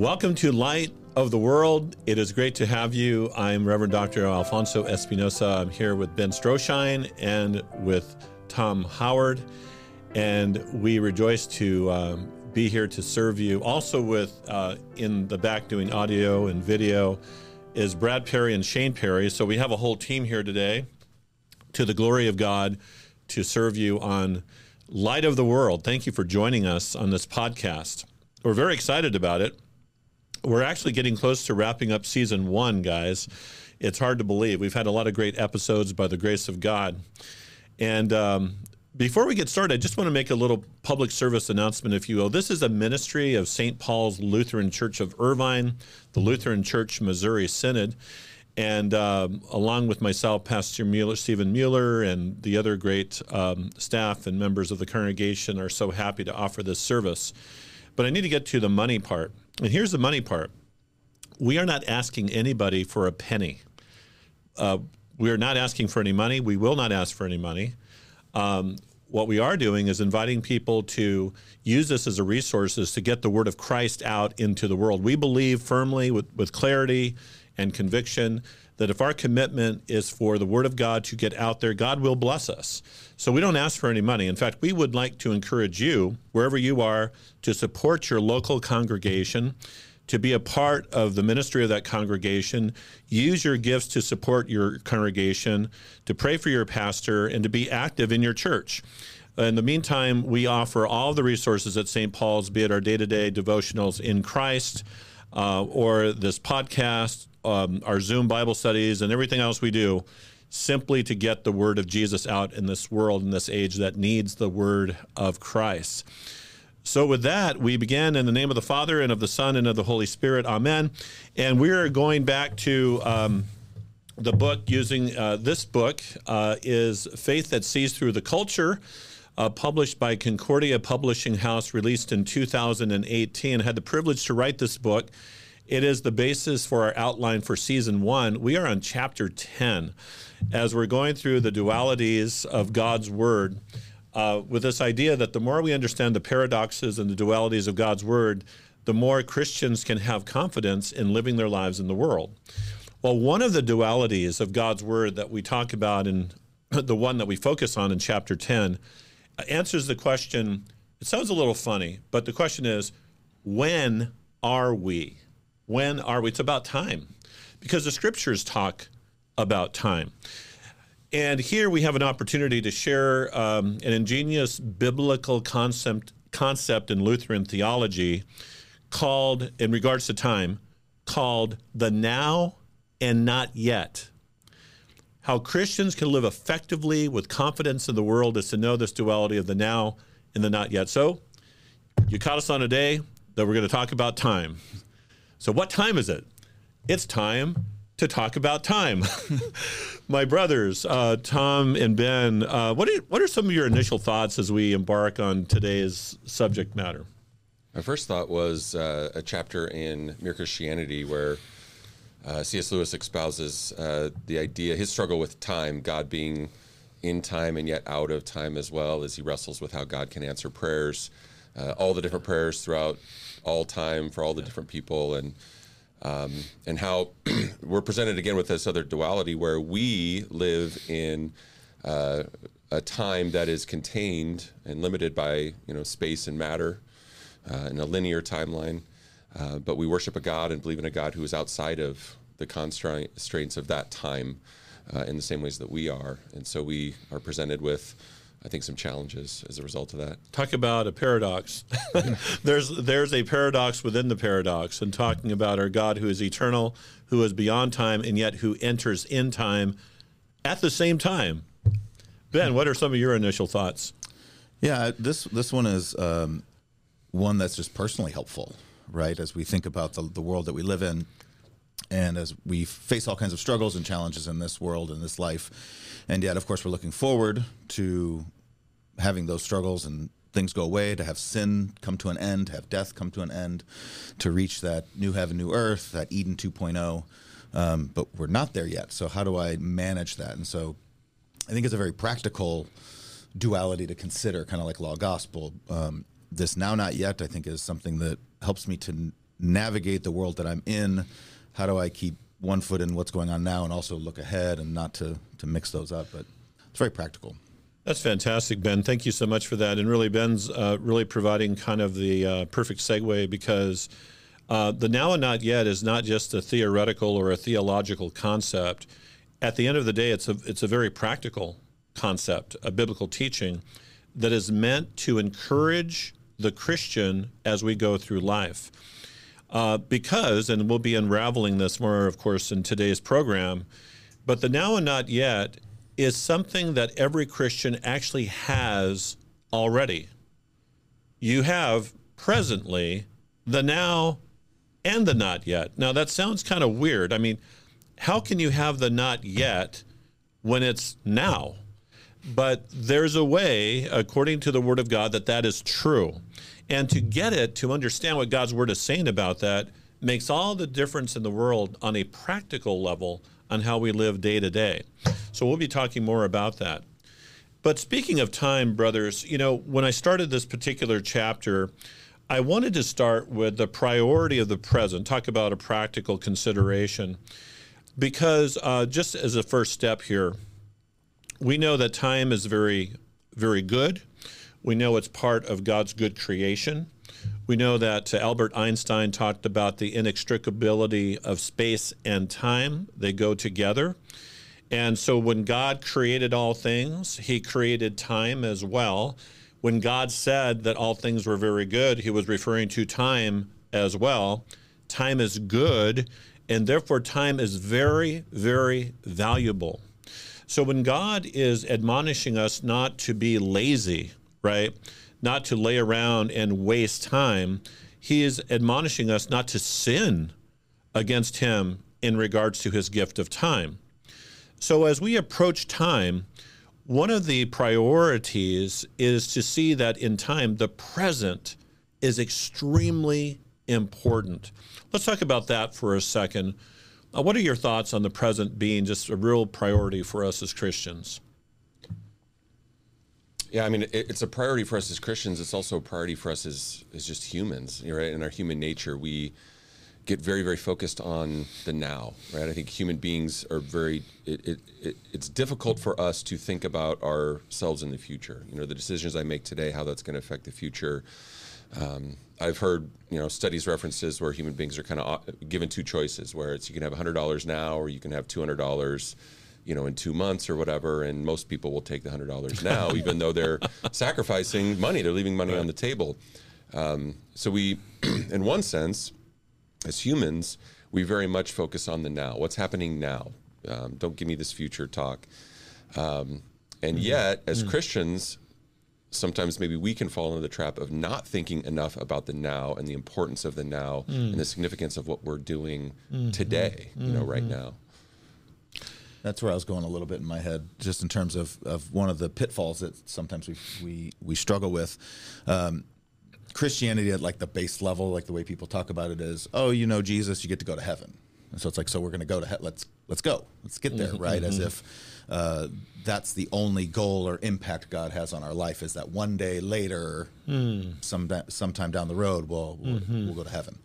Welcome to Light of the World. It is great to have you. I'm Reverend Dr. Alfonso Espinosa. I'm here with Ben Strohschein and with Tom Howard, and we rejoice to um, be here to serve you. Also, with uh, in the back doing audio and video is Brad Perry and Shane Perry. So we have a whole team here today to the glory of God to serve you on Light of the World. Thank you for joining us on this podcast. We're very excited about it. We're actually getting close to wrapping up season one, guys. It's hard to believe. We've had a lot of great episodes by the grace of God. And um, before we get started, I just want to make a little public service announcement, if you will. This is a ministry of St. Paul's Lutheran Church of Irvine, the Lutheran Church Missouri Synod. And um, along with myself, Pastor Mueller, Stephen Mueller, and the other great um, staff and members of the congregation are so happy to offer this service. But I need to get to the money part. And here's the money part we are not asking anybody for a penny. Uh, we are not asking for any money. We will not ask for any money. Um, what we are doing is inviting people to use this as a resource to get the word of Christ out into the world. We believe firmly with, with clarity and conviction that if our commitment is for the word of God to get out there, God will bless us. So we don't ask for any money. In fact, we would like to encourage you, wherever you are, to support your local congregation to be a part of the ministry of that congregation. Use your gifts to support your congregation, to pray for your pastor, and to be active in your church. In the meantime, we offer all the resources at St. Paul's, be it our day to day devotionals in Christ uh, or this podcast, um, our Zoom Bible studies, and everything else we do simply to get the word of Jesus out in this world, in this age that needs the word of Christ. So, with that, we begin in the name of the Father and of the Son and of the Holy Spirit. Amen. And we are going back to um, the book using uh, this book uh, is Faith That Sees Through the Culture. Uh, published by Concordia Publishing House, released in 2018. I had the privilege to write this book. It is the basis for our outline for season one. We are on chapter 10 as we're going through the dualities of God's Word uh, with this idea that the more we understand the paradoxes and the dualities of God's Word, the more Christians can have confidence in living their lives in the world. Well, one of the dualities of God's Word that we talk about in the one that we focus on in chapter 10 answers the question. It sounds a little funny, but the question is when are we? When are we? It's about time because the scriptures talk about time. And here we have an opportunity to share um, an ingenious biblical concept, concept in Lutheran theology called, in regards to time, called the now and not yet. How Christians can live effectively with confidence in the world is to know this duality of the now and the not yet. So, you caught us on a day that we're going to talk about time. So, what time is it? It's time to talk about time. My brothers, uh, Tom and Ben, uh, what, are, what are some of your initial thoughts as we embark on today's subject matter? My first thought was uh, a chapter in Mere Christianity where uh, C.S. Lewis espouses uh, the idea, his struggle with time, God being in time and yet out of time as well, as he wrestles with how God can answer prayers, uh, all the different prayers throughout all time for all the different people. And um, and how we're presented again with this other duality where we live in uh, a time that is contained and limited by you know space and matter uh, in a linear timeline, uh, but we worship a God and believe in a God who is outside of the constraints of that time uh, in the same ways that we are, and so we are presented with I think some challenges as a result of that. Talk about a paradox. there's there's a paradox within the paradox, and talking about our God who is eternal, who is beyond time, and yet who enters in time at the same time. Ben, what are some of your initial thoughts? Yeah, this this one is um, one that's just personally helpful, right? As we think about the, the world that we live in, and as we face all kinds of struggles and challenges in this world and this life and yet, of course, we're looking forward to having those struggles and things go away, to have sin come to an end, to have death come to an end, to reach that new heaven, new earth, that Eden 2.0. Um, but we're not there yet. So, how do I manage that? And so, I think it's a very practical duality to consider, kind of like law gospel. Um, this now, not yet, I think, is something that helps me to navigate the world that I'm in? How do I keep one foot in what's going on now and also look ahead and not to to mix those up? But it's very practical. That's fantastic, Ben. Thank you so much for that. And really, Ben's uh, really providing kind of the uh, perfect segue because uh, the now and not yet is not just a theoretical or a theological concept. At the end of the day, it's a it's a very practical concept, a biblical teaching that is meant to encourage the Christian as we go through life. Uh, because, and we'll be unraveling this more, of course, in today's program, but the now and not yet is something that every Christian actually has already. You have presently the now and the not yet. Now, that sounds kind of weird. I mean, how can you have the not yet when it's now? But there's a way, according to the Word of God, that that is true. And to get it, to understand what God's Word is saying about that, makes all the difference in the world on a practical level on how we live day to day. So we'll be talking more about that. But speaking of time, brothers, you know, when I started this particular chapter, I wanted to start with the priority of the present, talk about a practical consideration, because uh, just as a first step here, we know that time is very, very good. We know it's part of God's good creation. We know that uh, Albert Einstein talked about the inextricability of space and time, they go together. And so when God created all things, he created time as well. When God said that all things were very good, he was referring to time as well. Time is good, and therefore time is very, very valuable. So when God is admonishing us not to be lazy, right? Not to lay around and waste time, he is admonishing us not to sin against him in regards to his gift of time. So as we approach time, one of the priorities is to see that in time, the present is extremely important. Let's talk about that for a second. Uh, what are your thoughts on the present being just a real priority for us as Christians? Yeah, I mean, it, it's a priority for us as Christians. It's also a priority for us as, as just humans, right? In our human nature, we get very, very focused on the now, right? I think human beings are very, it, it, it, it's difficult for us to think about ourselves in the future. You know, the decisions I make today, how that's going to affect the future. Um, I've heard you know studies references where human beings are kind of uh, given two choices, where it's you can have hundred dollars now or you can have two hundred dollars, you know, in two months or whatever. And most people will take the hundred dollars now, even though they're sacrificing money, they're leaving money right. on the table. Um, so we, in one sense, as humans, we very much focus on the now. What's happening now? Um, don't give me this future talk. Um, and mm-hmm. yet, as mm-hmm. Christians, sometimes maybe we can fall into the trap of not thinking enough about the now and the importance of the now mm. and the significance of what we're doing mm-hmm. today, you know, right mm-hmm. now. That's where I was going a little bit in my head, just in terms of, of one of the pitfalls that sometimes we we, we struggle with. Um, Christianity at like the base level, like the way people talk about it is, oh, you know Jesus, you get to go to heaven. And so it's like, so we're going to go to heaven. let's let's go, let's get there, mm-hmm, right? As mm-hmm. if uh, that's the only goal or impact God has on our life is that one day later, mm. some sometime down the road, we'll we'll, mm-hmm. we'll go to heaven,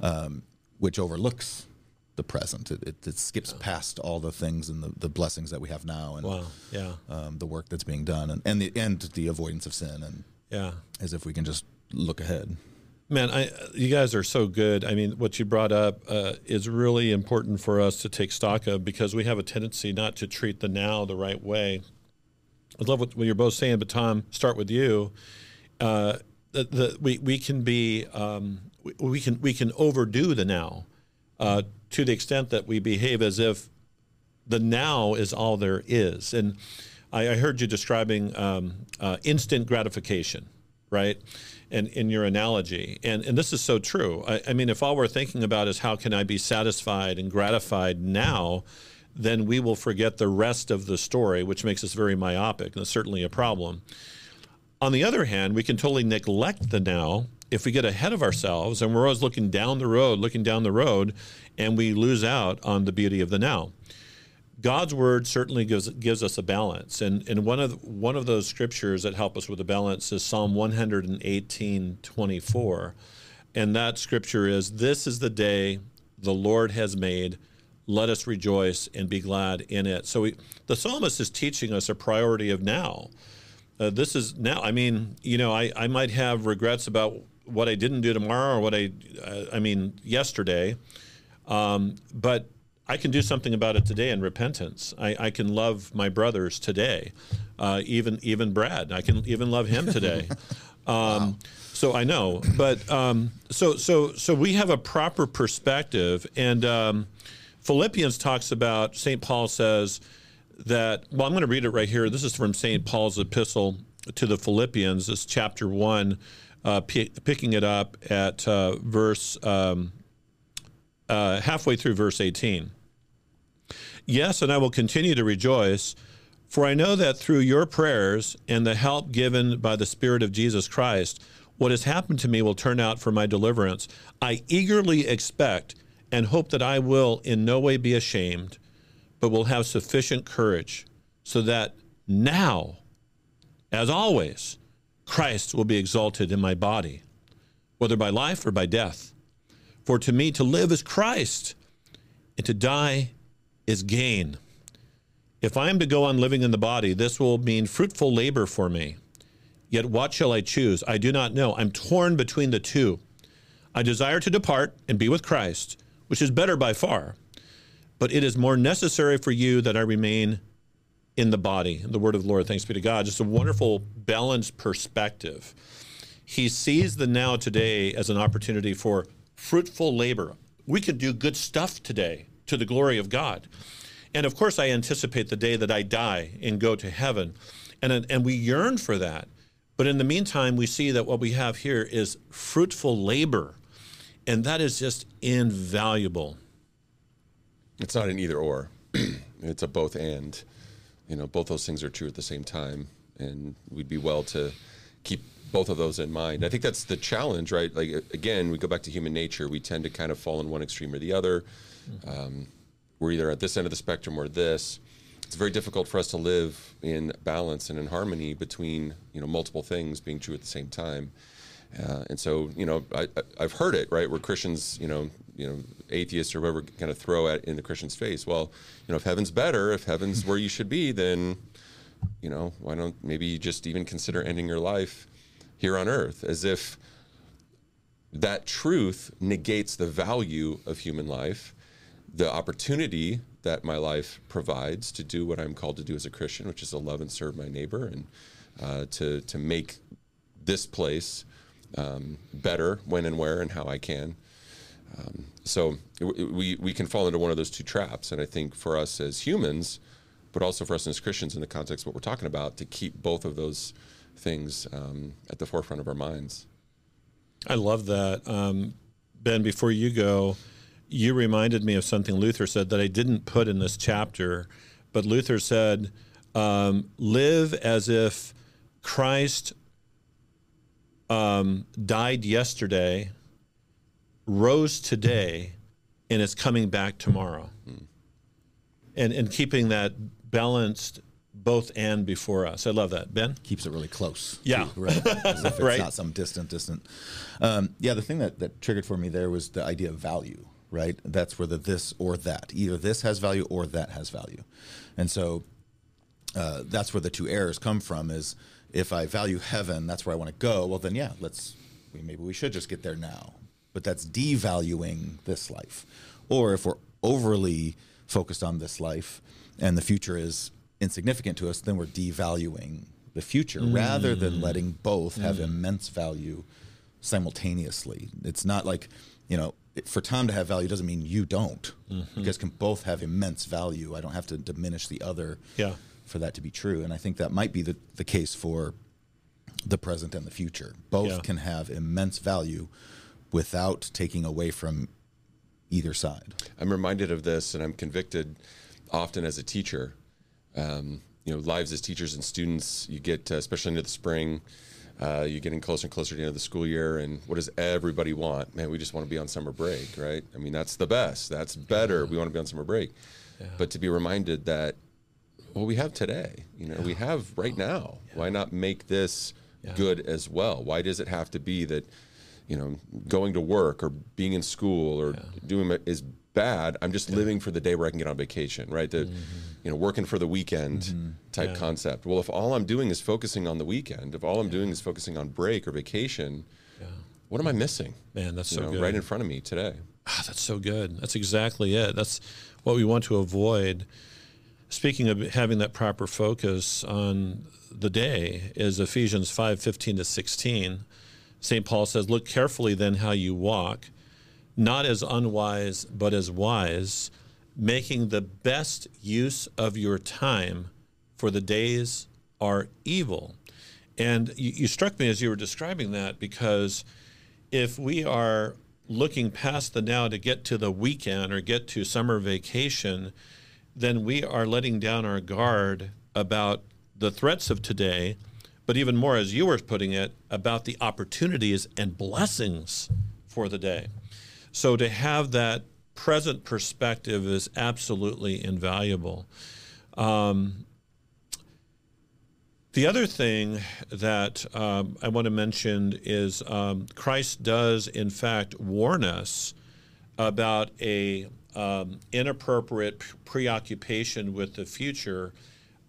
um, which overlooks the present. It, it, it skips yeah. past all the things and the, the blessings that we have now, and wow. yeah, um, the work that's being done, and and the and the avoidance of sin, and yeah, as if we can just look ahead. Man, I, you guys are so good. I mean, what you brought up uh, is really important for us to take stock of because we have a tendency not to treat the now the right way. I love what, what you're both saying, but Tom, start with you. Uh, the, the, we, we can be um, we, we, can we can overdo the now uh, to the extent that we behave as if the now is all there is. And I, I heard you describing um, uh, instant gratification, right? in, in your analogy. And, and this is so true. I, I mean, if all we're thinking about is how can I be satisfied and gratified now, then we will forget the rest of the story, which makes us very myopic. And that's certainly a problem. On the other hand, we can totally neglect the now if we get ahead of ourselves and we're always looking down the road, looking down the road, and we lose out on the beauty of the now. God's word certainly gives gives us a balance, and and one of one of those scriptures that help us with the balance is Psalm 118, 24. and that scripture is This is the day the Lord has made. Let us rejoice and be glad in it. So we, the psalmist is teaching us a priority of now. Uh, this is now. I mean, you know, I, I might have regrets about what I didn't do tomorrow or what I, uh, I mean, yesterday. Um, but I can do something about it today in repentance. I, I can love my brothers today, uh, even even Brad. I can even love him today. Um, wow. So I know, but um, so so so we have a proper perspective, and um, Philippians talks about Saint Paul says that. Well, I'm going to read it right here. This is from Saint Paul's epistle to the Philippians. This chapter one, uh, p- picking it up at uh, verse um, uh, halfway through verse 18. Yes, and I will continue to rejoice, for I know that through your prayers and the help given by the Spirit of Jesus Christ, what has happened to me will turn out for my deliverance. I eagerly expect and hope that I will in no way be ashamed, but will have sufficient courage, so that now, as always, Christ will be exalted in my body, whether by life or by death. For to me to live is Christ, and to die is gain. If I am to go on living in the body, this will mean fruitful labor for me. Yet what shall I choose? I do not know. I'm torn between the two. I desire to depart and be with Christ, which is better by far. But it is more necessary for you that I remain in the body. The word of the Lord, thanks be to God. Just a wonderful, balanced perspective. He sees the now today as an opportunity for fruitful labor. We can do good stuff today to the glory of God. And of course, I anticipate the day that I die and go to heaven. And, and we yearn for that. But in the meantime, we see that what we have here is fruitful labor. And that is just invaluable. It's not an either or, it's a both and. You know, both those things are true at the same time. And we'd be well to keep both of those in mind. I think that's the challenge, right? Like again, we go back to human nature. We tend to kind of fall in one extreme or the other. Um, we're either at this end of the spectrum or this. It's very difficult for us to live in balance and in harmony between you know multiple things being true at the same time. Uh, and so, you know, I, have heard it, right, where Christians, you know, you know, atheists or whatever kind of throw at in the Christian's face. Well, you know, if heaven's better, if heaven's where you should be, then, you know, why don't maybe you just even consider ending your life here on earth as if that truth negates the value of human life, the opportunity that my life provides to do what I'm called to do as a Christian, which is to love and serve my neighbor and uh, to, to make this place um, better when and where and how I can. Um, so we, we can fall into one of those two traps. And I think for us as humans, but also for us as Christians in the context of what we're talking about, to keep both of those things um, at the forefront of our minds. I love that. Um, ben, before you go, you reminded me of something Luther said that I didn't put in this chapter, but Luther said, um, live as if Christ um, died yesterday, rose today, and is coming back tomorrow. Mm. And, and keeping that balanced both and before us. I love that. Ben keeps it really close. Yeah, too, right. As if it's right. not some distant, distant. Um, yeah, the thing that that triggered for me there was the idea of value. Right. That's where the this or that. Either this has value or that has value, and so uh, that's where the two errors come from. Is if I value heaven, that's where I want to go. Well, then yeah, let's maybe we should just get there now. But that's devaluing this life. Or if we're overly focused on this life and the future is insignificant to us, then we're devaluing the future mm. rather than letting both have mm. immense value simultaneously. It's not like, you know, for Tom to have value doesn't mean you don't. Mm-hmm. Guys can both have immense value. I don't have to diminish the other yeah. For that to be true. And I think that might be the, the case for the present and the future. Both yeah. can have immense value without taking away from either side. I'm reminded of this and I'm convicted often as a teacher um, you know, lives as teachers and students. You get, uh, especially into the spring, uh, you're getting closer and closer to the end of the school year. And what does everybody want? Man, we just want to be on summer break, right? I mean, that's the best. That's better. We want to be on summer break. Yeah. But to be reminded that, well, we have today. You know, yeah. we have right now. Yeah. Why not make this good as well? Why does it have to be that? you know, going to work or being in school or doing my, is bad. I'm just living for the day where I can get on vacation, right? The, you know, working for the weekend type Yeah. concept. Well, if all I'm doing is focusing on the weekend, if all I'm doing is focusing on break or vacation, what am I missing? Man, that's You so know, good. right in front of me today. Ah, that's so good. That's exactly it. That's what we want to avoid. Speaking of having that proper focus on the day is Ephesians 5, 15 to 16. St. Paul says, Look carefully then how you walk, not as unwise, but as wise, making the best use of your time, for the days are evil. And you, you struck me as you were describing that because if we are looking past the now to get to the weekend or get to summer vacation, then we are letting down our guard about the threats of today, but even more, as you were putting it, about the opportunities and blessings for the day. So to have that present perspective is absolutely invaluable. The other thing that um, I want to mention is um, Christ does, in fact, warn us about a um, inappropriate preoccupation with the future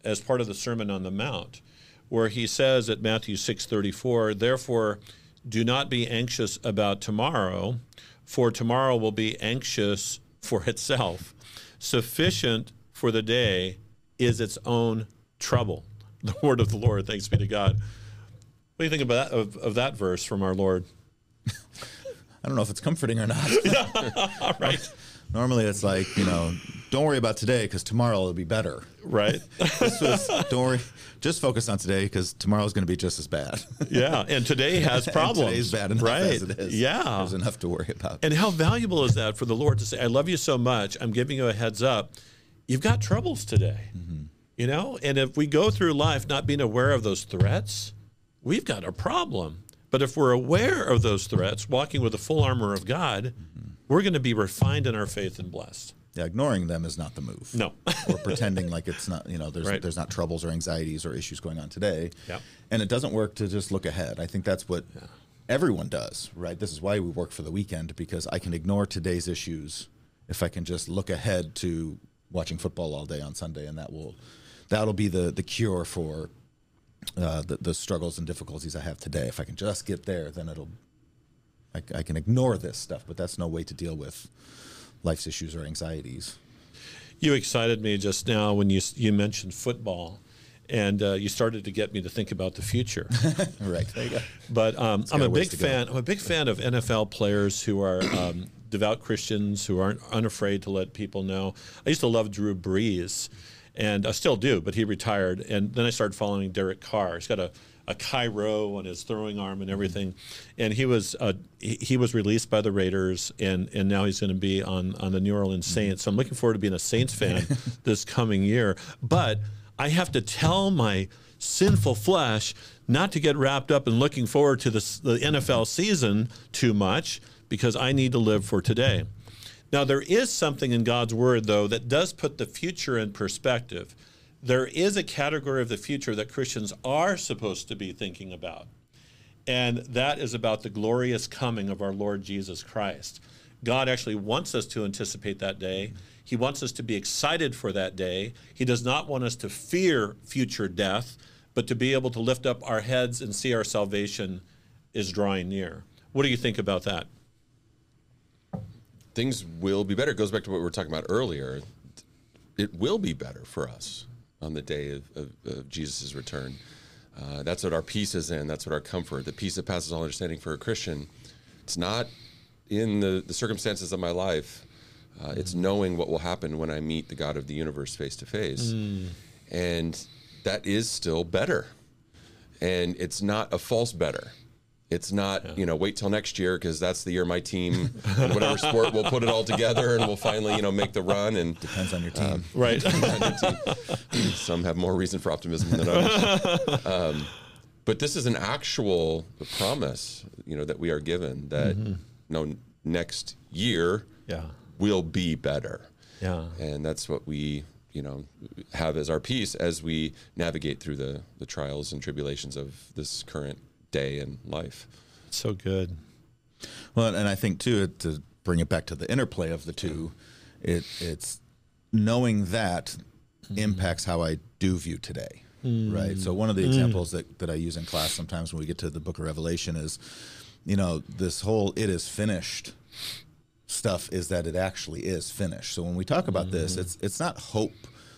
as part of the Sermon on the Mount, where he says at Matthew six thirty four, "Therefore, do not be anxious about tomorrow, for tomorrow will be anxious for itself. Sufficient for the day is its own trouble." The word of the Lord. Thanks be to God. What do you think about of, of that verse from our Lord? I don't know if it's comforting or not. Right, Normally, it's like you know, don't worry about today because tomorrow will be better. right. This was don't worry, just focus on today because tomorrow's going to be just as bad. Yeah, and today has problems. today's bad enough right? as it is. Yeah. there's enough to worry about. And how valuable is that for the Lord to say, "I love you so much. I'm giving you a heads up. You've got troubles today." Mm-hmm. You know, and if we go through life not being aware of those threats, we've got a problem. But if we're aware of those threats, walking with the full armor of God, mm-hmm. We're going to be refined in our faith and blessed. yeah, ignoring them is not the move. No. or pretending like it's not. You know, there's Right. there's not troubles or anxieties or issues going on today. Yep. And it doesn't work to just look ahead. I think that's what everyone does, right? This is why we work for the weekend because I can ignore today's issues if I can just look ahead to watching football all day on Sunday, and that will that'll be the the cure for uh, the, the struggles and difficulties I have today. If I can just get there, then it'll I, I can ignore this stuff, but that's no way to deal with life's issues or anxieties. You excited me just now when you you mentioned football, and uh, you started to get me to think about the future. Right. There you go. But um, I'm a a big fan. I'm a big fan of NFL players who are um, devout Christians who aren't unafraid to let people know. I used to love Drew Brees, and I still do, but he retired. And then I started following Derek Carr. He's got a a Chi Rho on his throwing arm and everything, and he was uh, he, he was released by the Raiders, and and now he's going to be on on the New Orleans Saints. So I'm looking forward to being a Saints fan this coming year. But I have to tell my sinful flesh not to get wrapped up in looking forward to this, the NFL season too much because I need to live for today. Now, there is something in God's word, though, that does put the future in perspective. There is a category of the future that Christians are supposed to be thinking about, and that is about the glorious coming of our Lord Jesus Christ. God actually wants us to anticipate that day. He wants us to be excited for that day. He does not want us to fear future death, but to be able to lift up our heads and see our salvation is drawing near. What do you think about that? things will be better. It goes back to what we were talking about earlier. It will be better for us on the day of, of, of Jesus' return. Uh, that's what our peace is in. That's what our comfort, the peace that passes all understanding for a Christian. It's not in the, the circumstances of my life. Uh, it's knowing what will happen when I meet the God of the universe face to face. And that is still better. And it's not a false better. It's not, you know, wait till next year because that's the year my team, whatever sport, will put it all together and we'll finally, you know, make the run. And Depends on your team. Right. some have more reason for optimism than others. um, but this is an actual promise, you know, that we are given that you know, next year yeah. will be better. Yeah. And that's what we, you know, have as our peace as we navigate through the, the trials and tribulations of this current day in life. So good. Well, and I think too to bring it back to the interplay of the two, it it's knowing that impacts how I do view today. Right. So one of the mm. examples that, that I use in class sometimes when we get to the book of Revelation is, you know, this whole it is finished stuff is that it actually is finished. So when we talk about this, mm. it's it's not hope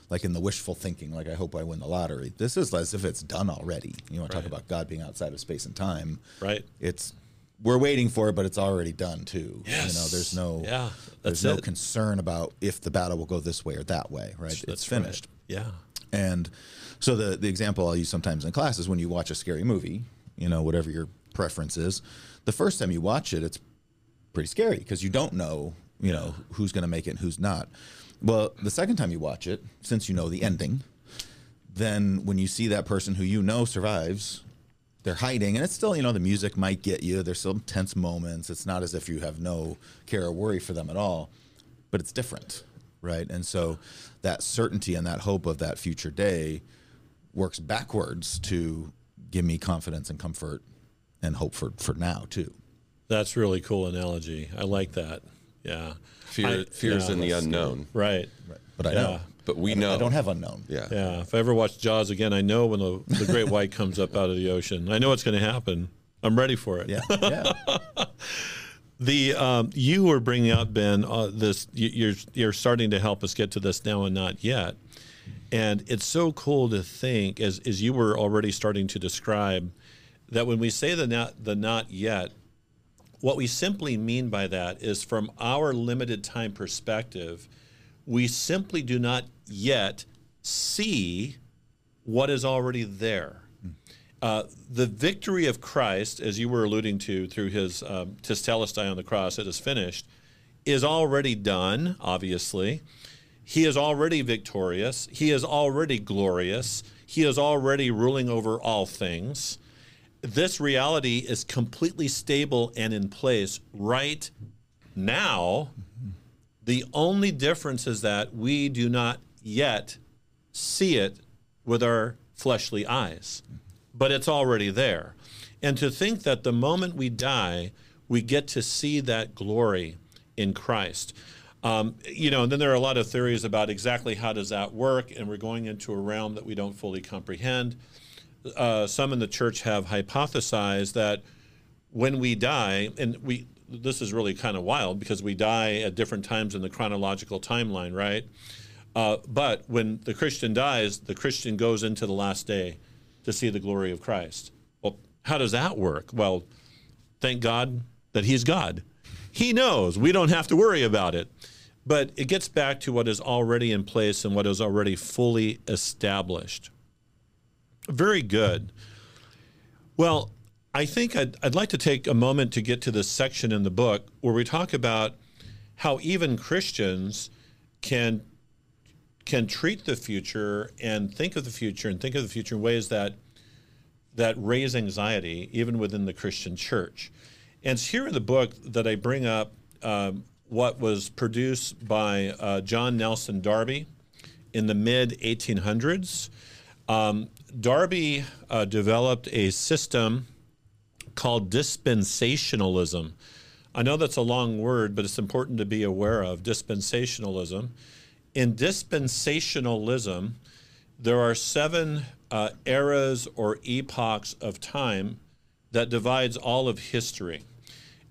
like in the wishful thinking, like I hope I win the lottery. This is as if it's done already. You want to talk about God being outside of space and time. Right. It's we're waiting for it, but it's already done too. You know, Yes. there's no Yeah, there's no it. concern about if the battle will go this way or that way, right? it's finished. right. Yeah. And so the the example I'll use sometimes in class is when you watch a scary movie, you know, whatever your preference is, the first time you watch it, it's pretty scary because you don't know, you know, who's going to make it and who's not. Well, the second time you watch it, since you know the ending, then when you see that person who you know survives, they're hiding, and it's still, you know, the music might get you. There's some tense moments. It's not as if you have no care or worry for them at all, but it's different, right? And so that certainty and that hope of that future day works backwards to give me confidence and comfort and hope for, for now, too. That's really cool analogy. I like that. Yeah. Fear, I- fears yeah, in the that's unknown. Right. But I Yeah. know. But we I know. I don't have unknown. Yeah. Yeah. If I ever watch Jaws again, I know when the, the great white comes up out of the ocean. I know it's going to happen. I'm ready for it. Yeah. Yeah. The um, you were bringing up Ben uh, this you, you're you're starting to help us get to this now and not yet, and it's so cool to think as as you were already starting to describe that when we say the not the not yet, what we simply mean by that is from our limited time perspective, we simply do not yet see what is already there. Uh, the victory of Christ, as you were alluding to through his um, tetelestai on the cross, it is finished, is already done, obviously. He is already victorious. He is already glorious. He is already ruling over all things. This reality is completely stable and in place right now. The only difference is that we do not yet see it with our fleshly eyes, but it's already there. And to think that the moment we die, we get to see that glory in Christ. Um, you know, and then there are a lot of theories about exactly how does that work, and we're going into a realm that we don't fully comprehend. Uh, some in the church have hypothesized that when we die, and we this is really kind of wild because we die at different times in the chronological timeline, right? Uh, but when the Christian dies, the Christian goes into the last day to see the glory of Christ. Well, how does that work? Well, thank God that He's God. He knows. We don't have to worry about it. But it gets back to what is already in place and what is already fully established. Very good. Well, I think I'd, I'd like to take a moment to get to this section in the book where we talk about how even Christians can can treat the future and think of the future and think of the future in ways that that raise anxiety even within the Christian church. And it's here in the book that I bring up um, what was produced by uh, John Nelson Darby in the mid 1800s. Um, Darby uh, developed a system called dispensationalism. I know that's a long word, but it's important to be aware of dispensationalism. In dispensationalism, there are seven uh, eras or epochs of time that divides all of history.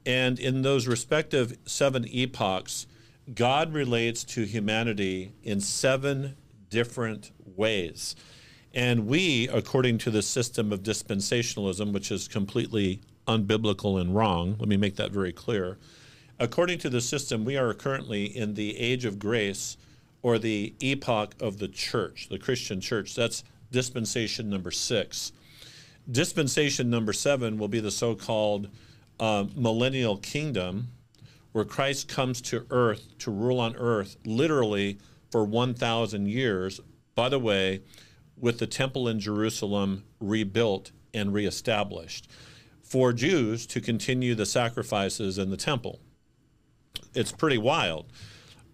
And in those respective seven epochs, God relates to humanity in seven different ways. And we, according to the system of dispensationalism, which is completely unbiblical and wrong, let me make that very clear. According to the system, we are currently in the age of grace or the epoch of the church, the Christian church. That's dispensation number six. Dispensation number seven will be the so called uh, millennial kingdom, where Christ comes to earth to rule on earth literally for 1,000 years. By the way, with the temple in Jerusalem rebuilt and reestablished for Jews to continue the sacrifices in the temple. It's pretty wild.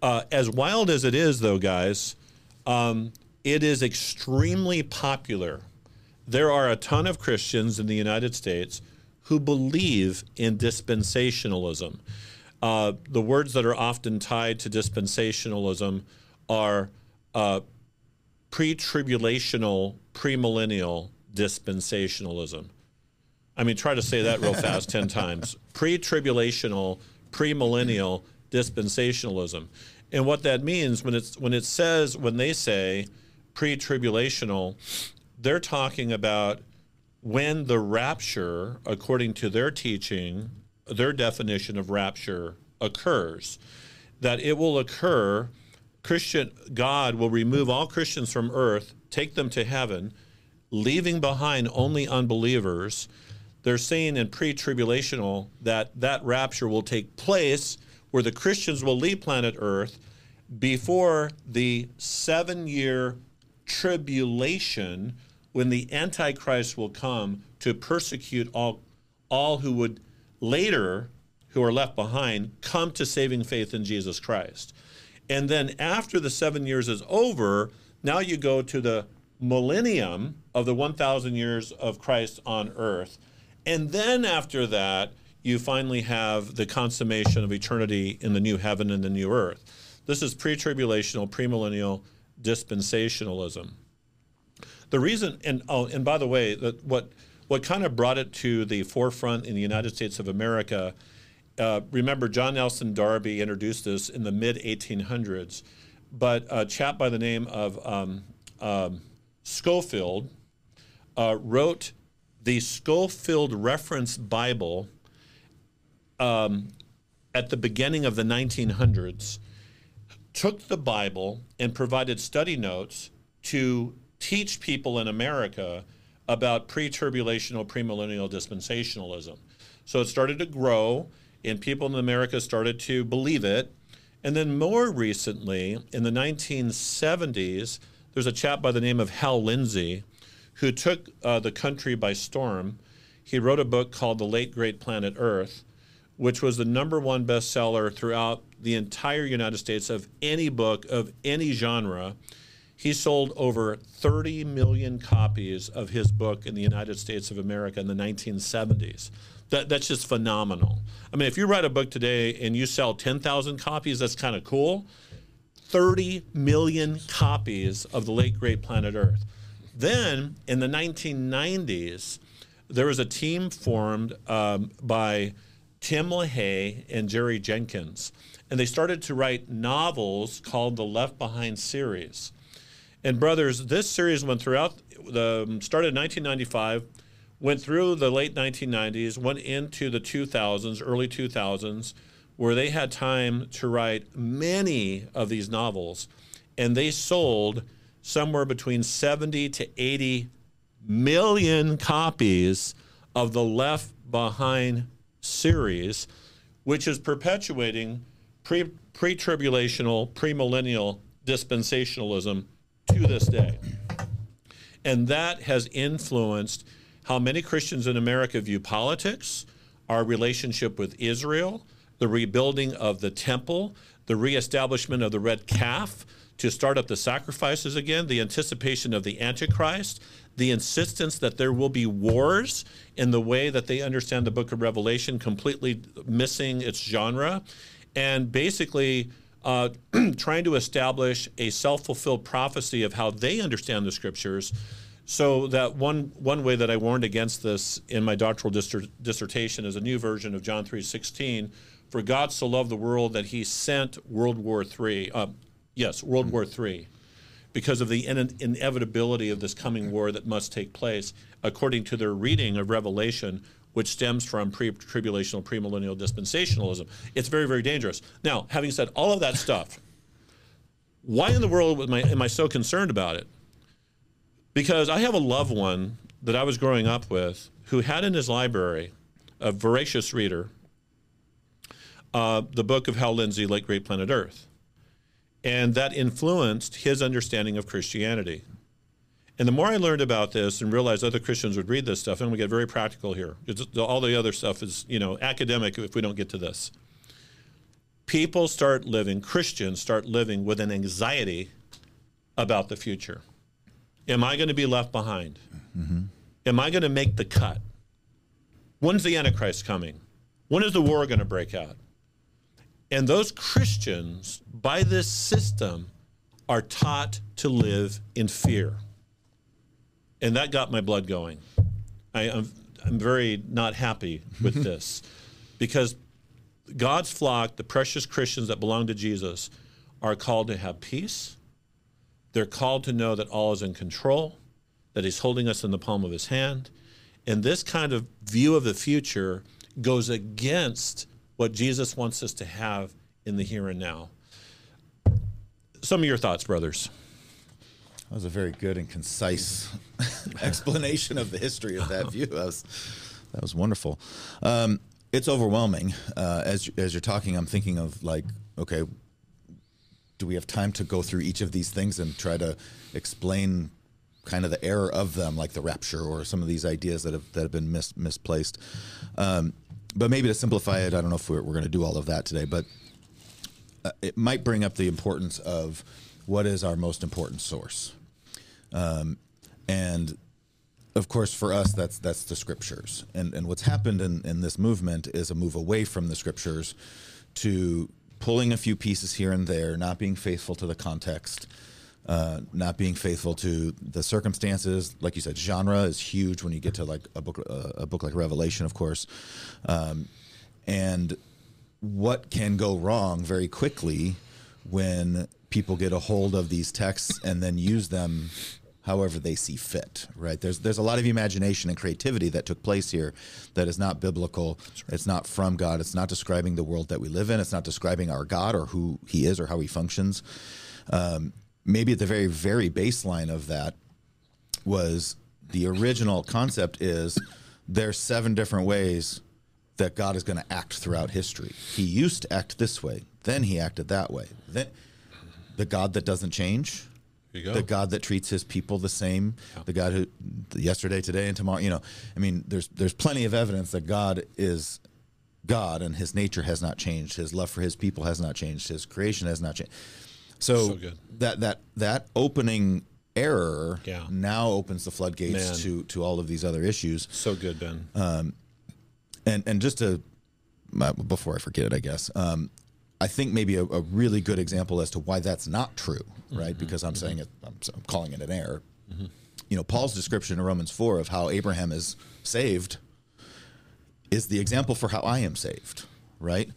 Uh, as wild as it is, though, guys, um, it is extremely popular. There are a ton of Christians in the United States who believe in dispensationalism. Uh, the words that are often tied to dispensationalism are uh, pre tribulational, premillennial dispensationalism. I mean, try to say that real fast 10 times. Pre tribulational, premillennial dispensationalism. And what that means when it's when it says when they say pre-tribulational, they're talking about when the rapture, according to their teaching, their definition of rapture occurs, that it will occur. Christian God will remove all Christians from earth, take them to heaven, leaving behind only unbelievers. They're saying in pre-tribulational that that rapture will take place where the Christians will leave planet Earth before the seven year tribulation when the Antichrist will come to persecute all, all who would later, who are left behind, come to saving faith in Jesus Christ. And then after the seven years is over, now you go to the millennium of the 1,000 years of Christ on earth. And then after that, you finally have the consummation of eternity in the new heaven and the new earth. This is pre tribulational, premillennial dispensationalism. The reason, and oh, and by the way, that what what kind of brought it to the forefront in the United States of America. Uh, remember, John Nelson Darby introduced this in the mid 1800s, but a chap by the name of um, um, Scofield uh, wrote the Scofield Reference Bible um, at the beginning of the 1900s took the Bible and provided study notes to teach people in America about pre tribulational, premillennial dispensationalism. So it started to grow, and people in America started to believe it. And then more recently, in the 1970s, there's a chap by the name of Hal Lindsey who took uh, the country by storm. He wrote a book called The Late Great Planet Earth which was the number one bestseller throughout the entire United States of any book of any genre. He sold over 30 million copies of his book in the United States of America in the 1970s. That, that's just phenomenal. I mean, if you write a book today and you sell 10,000 copies, that's kind of cool. 30 million copies of The Late Great Planet Earth. Then in the 1990s, there was a team formed um, by Tim LaHaye and Jerry Jenkins. And they started to write novels called the Left Behind series. And brothers, this series went throughout the started in 1995, went through the late 1990s, went into the 2000s, early 2000s, where they had time to write many of these novels, and they sold somewhere between 70 to 80 million copies of the Left Behind series, which is perpetuating pre tribulational, premillennial dispensationalism to this day. And that has influenced how many Christians in America view politics, our relationship with Israel, the rebuilding of the temple, the reestablishment of the red calf to start up the sacrifices again, the anticipation of the Antichrist, the insistence that there will be wars in the way that they understand the book of Revelation, completely missing its genre, and basically uh, trying to establish a self fulfilled prophecy of how they understand the scriptures. So that one one way that I warned against this in my doctoral dissertation is a new version of John three sixteen. For God so loved the world that He sent World War three. Uh, yes, World War three because of the in- inevitability of this coming war that must take place, according to their reading of Revelation, which stems from pre tribulational, premillennial dispensationalism. It's very, very dangerous. Now, having said all of that stuff, why in the world am I, am I so concerned about it? Because I have a loved one that I was growing up with who had in his library a voracious reader, uh, the book of Hal Lindsey, Late Great Planet Earth. And that influenced his understanding of Christianity. And the more I learned about this and realized other Christians would read this stuff, and we get very practical here. All the other stuff is, you know, academic if we don't get to this. People start living, Christians start living with an anxiety about the future. Am I going to be left behind? Mm-hmm. Am I going to make the cut? When's the Antichrist coming? When is the war going to break out? And those Christians, by this system, are taught to live in fear. And that got my blood going. I, am I'm very not happy with this because God's flock, the precious Christians that belong to Jesus, are called to have peace. They're called to know that all is in control, that He's holding us in the palm of His hand. And this kind of view of the future goes against what Jesus wants us to have in the here and now. Some of your thoughts, brothers. That was a very good and concise explanation of the history of that view. That was, that was wonderful. Um, it's overwhelming. Uh, as as you're talking, I'm thinking of like, okay, do we have time to go through each of these things and try to explain kind of the error of them, like the rapture or some of these ideas that have that have been mis- misplaced? Um, but maybe to simplify it, I don't know if we're, we're going to do all of that today, but uh, it might bring up the importance of what is our most important source. Um, and of course, for us, that's that's the scriptures. And and what's happened in, in this movement is a move away from the scriptures to pulling a few pieces here and there, not being faithful to the context, uh, not being faithful to the circumstances. Like you said, genre is huge when you get to like a book uh, a book like Revelation, of course, um, and what can go wrong very quickly when people get a hold of these texts and then use them however they see fit, right? There's there's a lot of imagination and creativity that took place here that is not biblical. Right. It's not from God. It's not describing the world that we live in. It's not describing our God or who He is or how He functions. Um, maybe at the very very baseline of that was the original concept is there's seven different ways that God is going to act throughout history. He used to act this way, then he acted that way. Then the God that doesn't change, the God that treats his people the same, yeah. the God who yesterday, today, and tomorrow. You know, I mean, there's there's plenty of evidence that God is God and His nature has not changed. His love for His people has not changed. His creation has not changed. So, so that that that opening error yeah. now opens the floodgates Man. to to all of these other issues. So good, Ben. Um, and and just to before I forget it, I guess um, I think maybe a, a, really good example as to why that's not true, right? Mm-hmm, because I'm mm-hmm. saying it, I'm, I'm, calling it an error. Mm-hmm. You know, Paul's description in Romans 4 of how Abraham is saved is the example for how I am saved, right?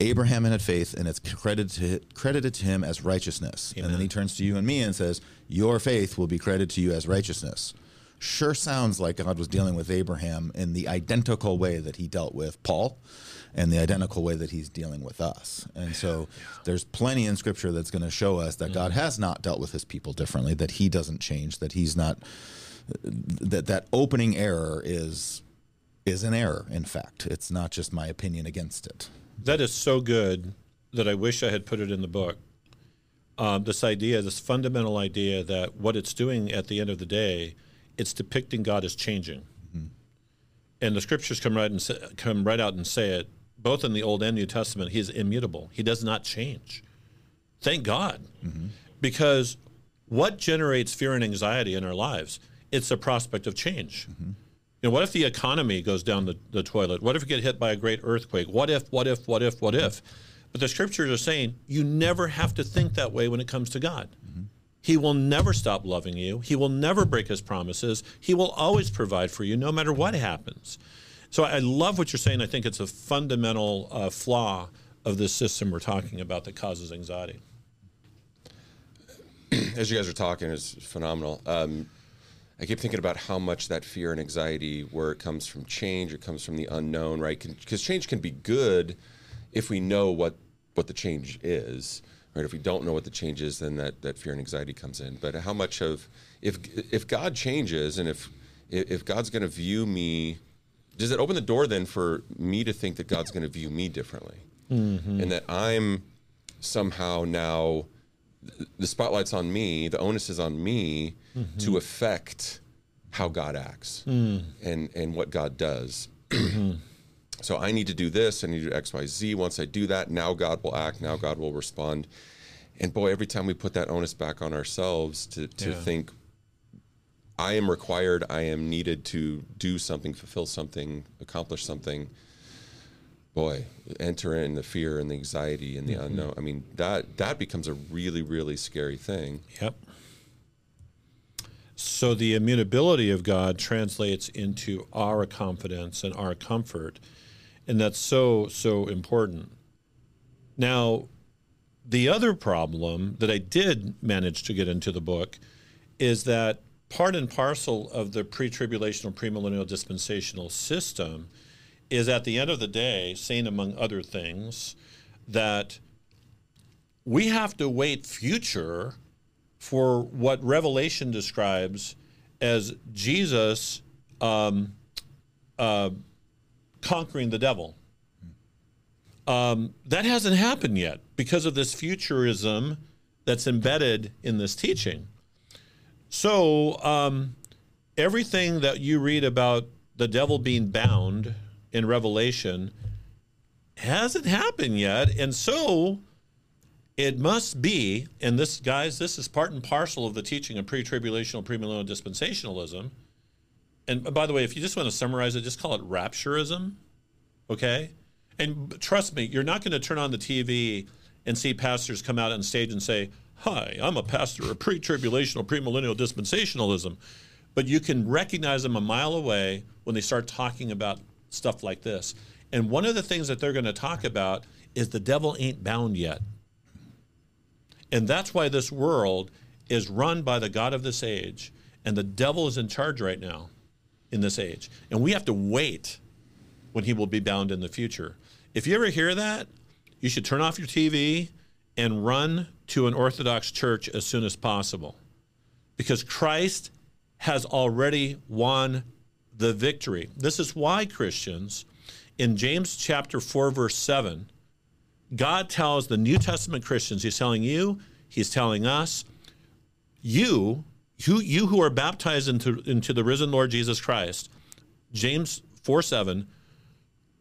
Abraham had faith, and it's credited to, credited to him as righteousness. Amen. And then he turns to you and me and says, Your faith will be credited to you as righteousness. Sure sounds like God was dealing with Abraham in the identical way that he dealt with Paul and the identical way that he's dealing with us. And so there's plenty in scripture that's going to show us that God has not dealt with his people differently, that he doesn't change, that he's not that that opening error is is an error in fact. It's not just my opinion against it. That is so good that I wish I had put it in the book. Um, this idea, this fundamental idea that what it's doing at the end of the day, it's depicting God as changing. Mm-hmm. And the scriptures come right and say, come right out and say it both in the Old and New Testament, he is immutable. He does not change. Thank God. Mm-hmm. Because what generates fear and anxiety in our lives? It's the prospect of change. Mm-hmm. You know, what if the economy goes down the, the toilet? What if we get hit by a great earthquake? What if, what if, what if, what if? But the scriptures are saying you never have to think that way when it comes to God. Mm-hmm. He will never stop loving you. He will never break his promises. He will always provide for you no matter what happens. So I love what you're saying. I think it's a fundamental uh, flaw of this system we're talking about that causes anxiety. As you guys are talking, it's phenomenal. Um, I keep thinking about how much that fear and anxiety, where it comes from change, it comes from the unknown, right? Because change can be good if we know what what the change is, right? If we don't know what the change is, then that, that fear and anxiety comes in. But how much of if if God changes and if if God's going to view me does it open the door then for me to think that God's going to view me differently, mm-hmm. and that I'm somehow now the spotlight's on me, the onus is on me mm-hmm. to affect how God acts mm. and and what God does. Mm-hmm. so I need to do this. I need to do X, Y, Z. Once I do that, now God will act. Now God will respond. And boy, every time we put that onus back on ourselves to to yeah. think I am required, I am needed to do something, fulfill something, accomplish something. Boy, enter in the fear and the anxiety and the Mm-hmm. unknown. I mean, that that becomes a really, really scary thing. Yep. So the immutability of God translates into our confidence and our comfort. And that's so, so important. Now, the other problem that I did manage to get into the book is that part and parcel of the pre tribulational, premillennial dispensational system is at the end of the day saying, among other things, that we have to wait future for what Revelation describes as Jesus um, uh, conquering the devil. Um, that hasn't happened yet because of this futurism that's embedded in this teaching. So, um, everything that you read about the devil being bound in Revelation hasn't happened yet. And so, it must be, and this, guys, this is part and parcel of the teaching of pre tribulational, premillennial dispensationalism. And by the way, if you just want to summarize it, just call it rapturism. Okay? And trust me, you're not going to turn on the TV and see pastors come out on stage and say, Hi, I'm a pastor of pre tribulational, premillennial dispensationalism. But you can recognize them a mile away when they start talking about stuff like this. And one of the things that they're going to talk about is the devil ain't bound yet. And that's why this world is run by the God of this age, and the devil is in charge right now in this age. And we have to wait when he will be bound in the future. If you ever hear that, you should turn off your TV and run to an Orthodox church as soon as possible. Because Christ has already won the victory. This is why Christians, in James chapter 4, verse 7, God tells the New Testament Christians, He's telling you, He's telling us, you, you, you who are baptized into, into the risen Lord Jesus Christ, James 4 7,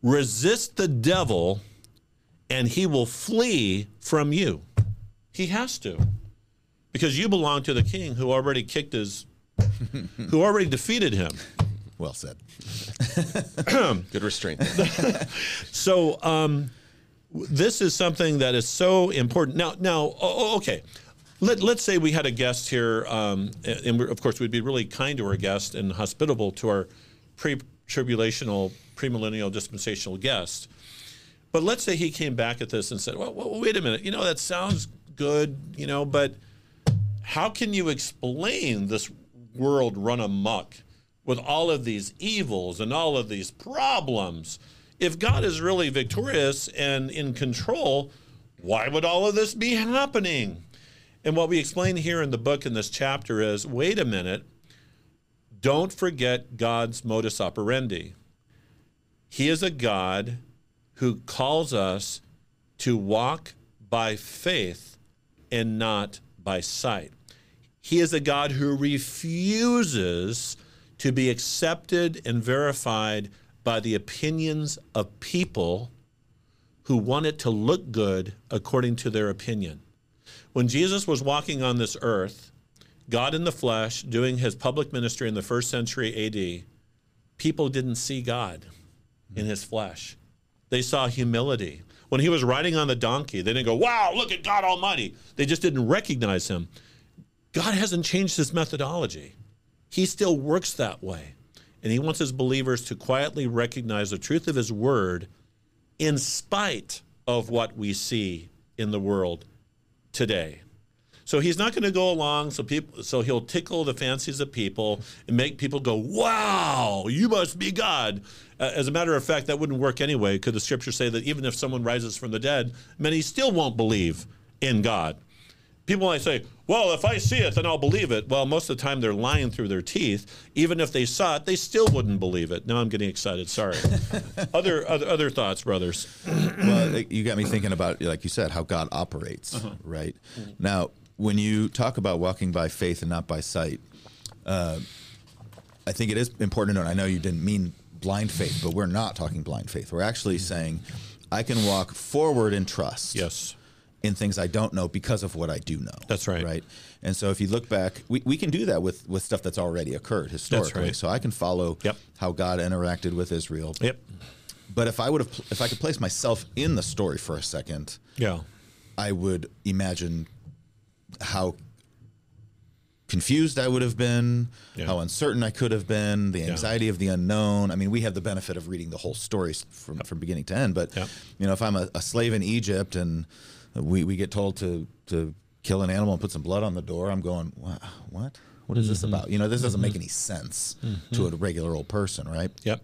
resist the devil and he will flee from you. He has to. Because you belong to the king who already kicked his, who already defeated him. Well said. Good restraint. So um, this is something that is so important. Now, now, oh, okay. Let, let's say we had a guest here, um, and we're, of course we'd be really kind to our guest and hospitable to our pre-tribulational, premillennial dispensational guest. But let's say he came back at this and said, well, well, wait a minute, you know, that sounds good, you know, but how can you explain this world run amok with all of these evils and all of these problems? If God is really victorious and in control, why would all of this be happening? And what we explain here in the book in this chapter is wait a minute, don't forget God's modus operandi. He is a God who calls us to walk by faith and not by sight. He is a God who refuses to be accepted and verified by the opinions of people who want it to look good according to their opinion. When Jesus was walking on this earth, God in the flesh, doing his public ministry in the first century AD, people didn't see God in his flesh. They saw humility. When he was riding on the donkey, they didn't go, Wow, look at God Almighty. They just didn't recognize him. God hasn't changed his methodology. He still works that way. And he wants his believers to quietly recognize the truth of his word in spite of what we see in the world today. So he's not going to go along so people so he'll tickle the fancies of people and make people go, "Wow, you must be God." Uh, as a matter of fact, that wouldn't work anyway. Could the scriptures say that even if someone rises from the dead, many still won't believe in God? People might say, "Well, if I see it, then I'll believe it." Well, most of the time they're lying through their teeth. Even if they saw it, they still wouldn't believe it. Now I'm getting excited. Sorry. other, other other thoughts, brothers. well, you got me thinking about, like you said, how God operates, right? Now, when you talk about walking by faith and not by sight, uh, I think it is important to note. I know you didn't mean blind faith, but we're not talking blind faith. We're actually saying I can walk forward in trust. Yes. in things I don't know because of what I do know. That's right. Right. And so if you look back, we, we can do that with, with stuff that's already occurred historically. right. So I can follow Yep. how God interacted with Israel. Yep. But if I would have, if I could place myself in the story for a second, Yeah. I would imagine how confused I would have been, Yeah. how uncertain I could have been, the anxiety of the unknown. I mean, we have the benefit of reading the whole story from, from beginning to end. But Yep. you know, if I'm a, a slave in Egypt and we, we get told to to kill an animal and put some blood on the door, I'm going, "Wha- what? What is this mm-hmm. about? You know, this doesn't make mm-hmm. any sense mm-hmm. to a regular old person, right? Yep.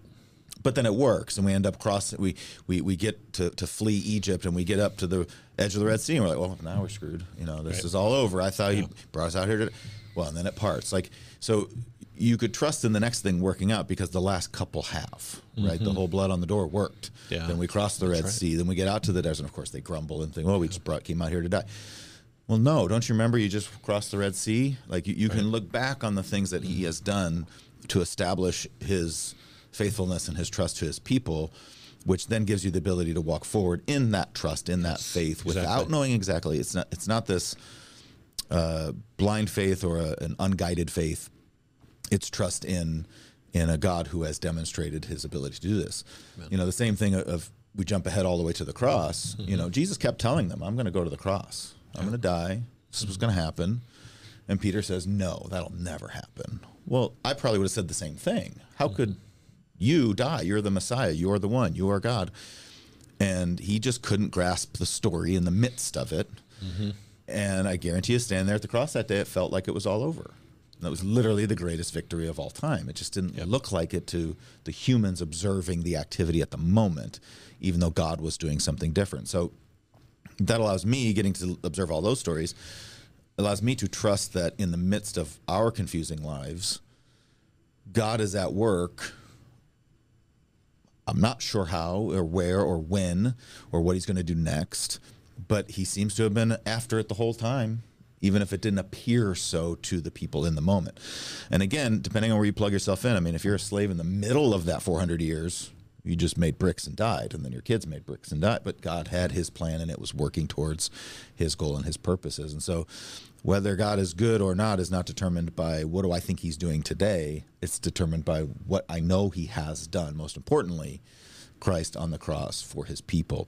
But then it works and we end up crossing we we, we get to, to flee egypt and we get up to the edge of the red sea and we're like well now we're screwed. You know this Right. is all over. I thought he brought us out here to well and then it parts. Like so you could trust in the next thing working out because the last couple have right? The mm-hmm. whole blood on the door worked. Yeah. then we cross the red right. sea then we get out to the desert and of course they grumble and think oh we just brought came out here to die. Well, no, don't you remember you just crossed the Red Sea? Like you, you can look back on the things that he has done to establish his faithfulness and his trust to his people, which then gives you the ability to walk forward in that trust, in that faith, without knowing exactly. It's not. It's not this uh, blind faith or a, an unguided faith. It's trust in in a God who has demonstrated His ability to do this. You know, the same thing of, of we jump ahead all the way to the cross. You know, Jesus kept telling them, "I'm going to go to the cross. I'm going to die. This was going to happen." And Peter says, "No, that'll never happen." Well, I probably would have said the same thing. How could you die? You're the Messiah. You're the one. You are God. And he just couldn't grasp the story in the midst of it. Mm-hmm. And I guarantee you, standing there at the cross that day, it felt like it was all over. And that was literally the greatest victory of all time. It just didn't look like it to the humans observing the activity at the moment, even though God was doing something different. So that allows me getting to observe all those stories allows me to trust that in the midst of our confusing lives god is at work i'm not sure how or where or when or what he's going to do next but he seems to have been after it the whole time even if it didn't appear so to the people in the moment. And again depending on where you plug yourself in i mean if you're a slave in the middle of that 400 years you just made bricks and died and then your kids made bricks and died but god had his plan and it was working towards his goal and his purposes. And so whether god is good or not is not determined by what do i think he's doing today it's determined by what i know he has done most importantly christ on the cross for his people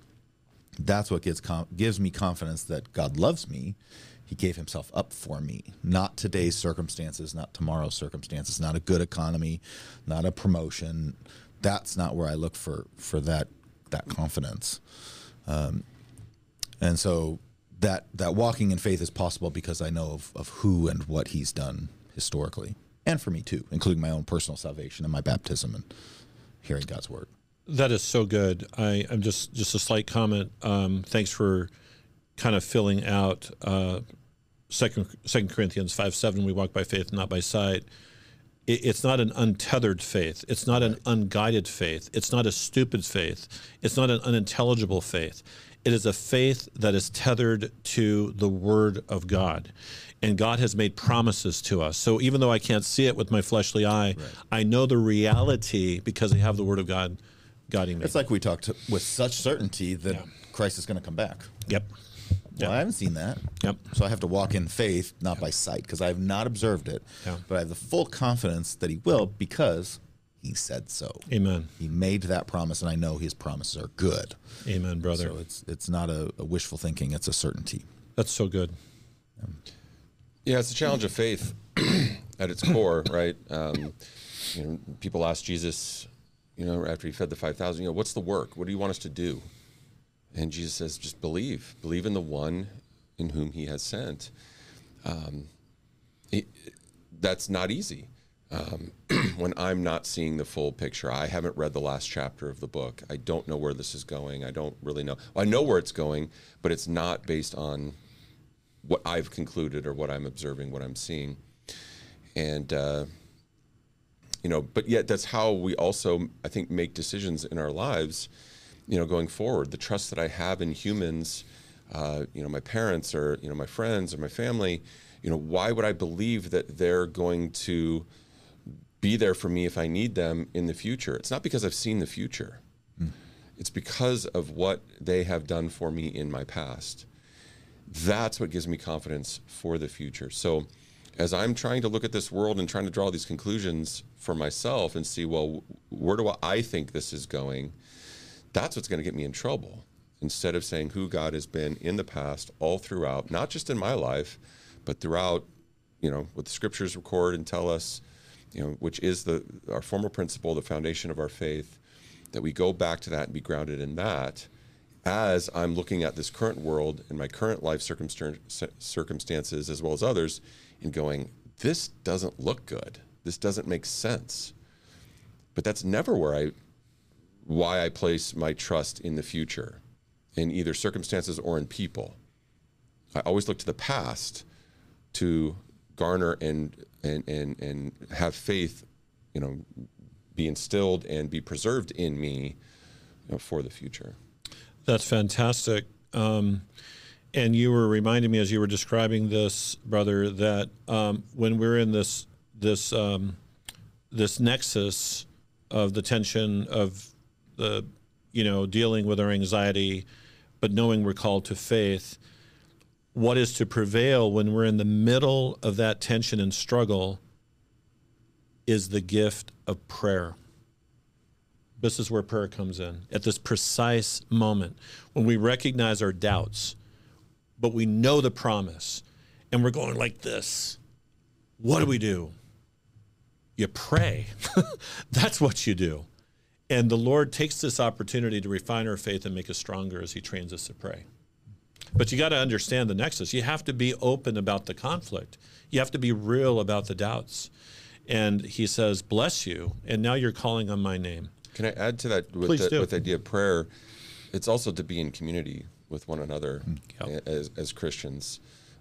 that's what gives gives me confidence that God loves me. He gave himself up for me. Not today's circumstances, not tomorrow's circumstances, not a good economy, not a promotion. That's not where I look for for that that confidence. Um, and so that that walking in faith is possible because I know of, of who and what he's done historically. And for me too, including my own personal salvation and my baptism and hearing God's word. That is so good. I, I'm just just a slight comment. Um, thanks for kind of filling out uh, second Second Corinthians five seven. We walk by faith, not by sight. It, it's not an untethered faith. It's not an unguided faith. It's not a stupid faith. It's not an unintelligible faith. It is a faith that is tethered to the Word of God. And God has made promises to us. So even though I can't see it with my fleshly eye, I know the reality because I have the Word of God guiding me. It's like we talked with such certainty that Yeah. Christ is going to come back. Yep. Well, I haven't seen that. Yep. So I have to walk in faith, not by sight, because I have not observed it. But I have the full confidence that He will because He said so. Amen. He made that promise, and I know His promises are good. Amen, brother. So it's it's not a, a wishful thinking; it's a certainty. That's so good. Yeah, it's a challenge of faith at its core, right? Um, you know, people ask Jesus, you know, after he fed the five thousand, you know, what's the work? What do you want us to do? And Jesus says, just believe, believe in the one in whom He has sent. Um, it, that's not easy. Um, when I'm not seeing the full picture, I haven't read the last chapter of the book. I don't know where this is going. I don't really know. I know where it's going, but it's not based on what I've concluded or what I'm observing, what I'm seeing. And, uh, you know, but yet that's how we also, I think, make decisions in our lives, you know, going forward. The trust that I have in humans, uh, you know, my parents or, you know, my friends or my family, you know, why would I believe that they're going to be there for me if I need them in the future? It's not because I've seen the future. Hmm. It's because of what they have done for me in my past. that's what gives me confidence for the future. So, as I'm trying to look at this world and trying to draw these conclusions for myself and see, well, where do I think this is going? That's what's going to get me in trouble. Instead of saying who God has been in the past, all throughout, not just in my life, but throughout, you know, what the scriptures record and tell us, you know, which is the our formal principle, the foundation of our faith, that we go back to that and be grounded in that as I'm looking at this current world and my current life circumstances as well as others and going, this doesn't look good. This doesn't make sense. But that's never where I why I place my trust in the future, in either circumstances or in people. I always look to the past to garner and and and and have faith, you know, be instilled and be preserved in me you know, for the future. That's fantastic. Um, and you were reminding me as you were describing this, brother, that um, when we're in this this um, this nexus of the tension of the you know dealing with our anxiety, but knowing we're called to faith, what is to prevail when we're in the middle of that tension and struggle is the gift of prayer. This is where prayer comes in at this precise moment when we recognize our doubts, but we know the promise and we're going like this. What do we do? You pray. That's what you do. And the Lord takes this opportunity to refine our faith and make us stronger as He trains us to pray. But you got to understand the nexus. You have to be open about the conflict, you have to be real about the doubts. And He says, Bless you. And now you're calling on my name. Can I add to that with, the, with the idea of prayer? It's also to be in community with one another yep. as, as Christians,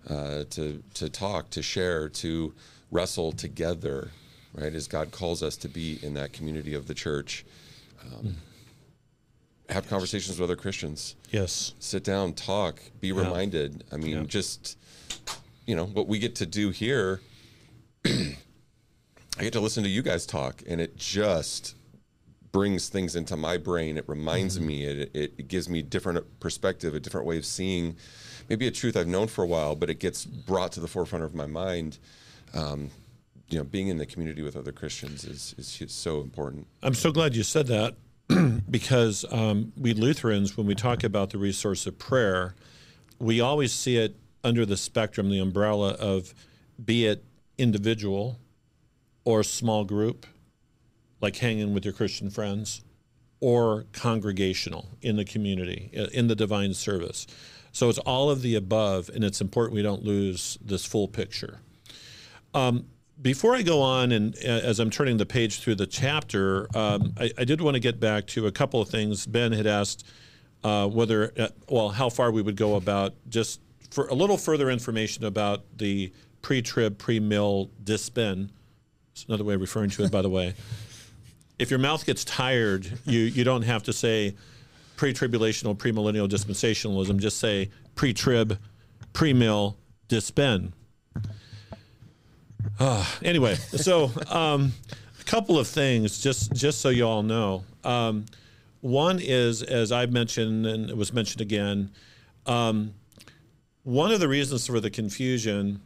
uh, to to talk, to share, to wrestle together, right? As God calls us to be in that community of the church. Um, mm. Have conversations with other Christians. Yes. Sit down, talk, be yeah. reminded. I mean, yeah. just you know what we get to do here. I get to listen to you guys talk, and it just brings things into my brain. It reminds mm-hmm. me. It, it, it gives me different perspective, a different way of seeing, maybe a truth I've known for a while, but it gets brought to the forefront of my mind. Um, you know, being in the community with other Christians is, is, is so important. I'm so glad you said that because um, we Lutherans, when we talk about the resource of prayer, we always see it under the spectrum, the umbrella of be it individual or small group like hanging with your Christian friends, or congregational in the community, in the divine service. So it's all of the above, and it's important we don't lose this full picture. Um, before I go on, and uh, as I'm turning the page through the chapter, um, I, I, did want to get back to a couple of things. Ben had asked uh, whether, uh, well, how far we would go about just for a little further information about the pre-trib, pre-mill dispen. It's another way of referring to it, by the way. if your mouth gets tired, you, you don't have to say pre-tribulational, premillennial dispensationalism. Just say pre-trib, pre-mill, dispen. Uh, anyway, so um, a couple of things, just just so you all know. Um, one is, as I've mentioned, and it was mentioned again, um, one of the reasons for the confusion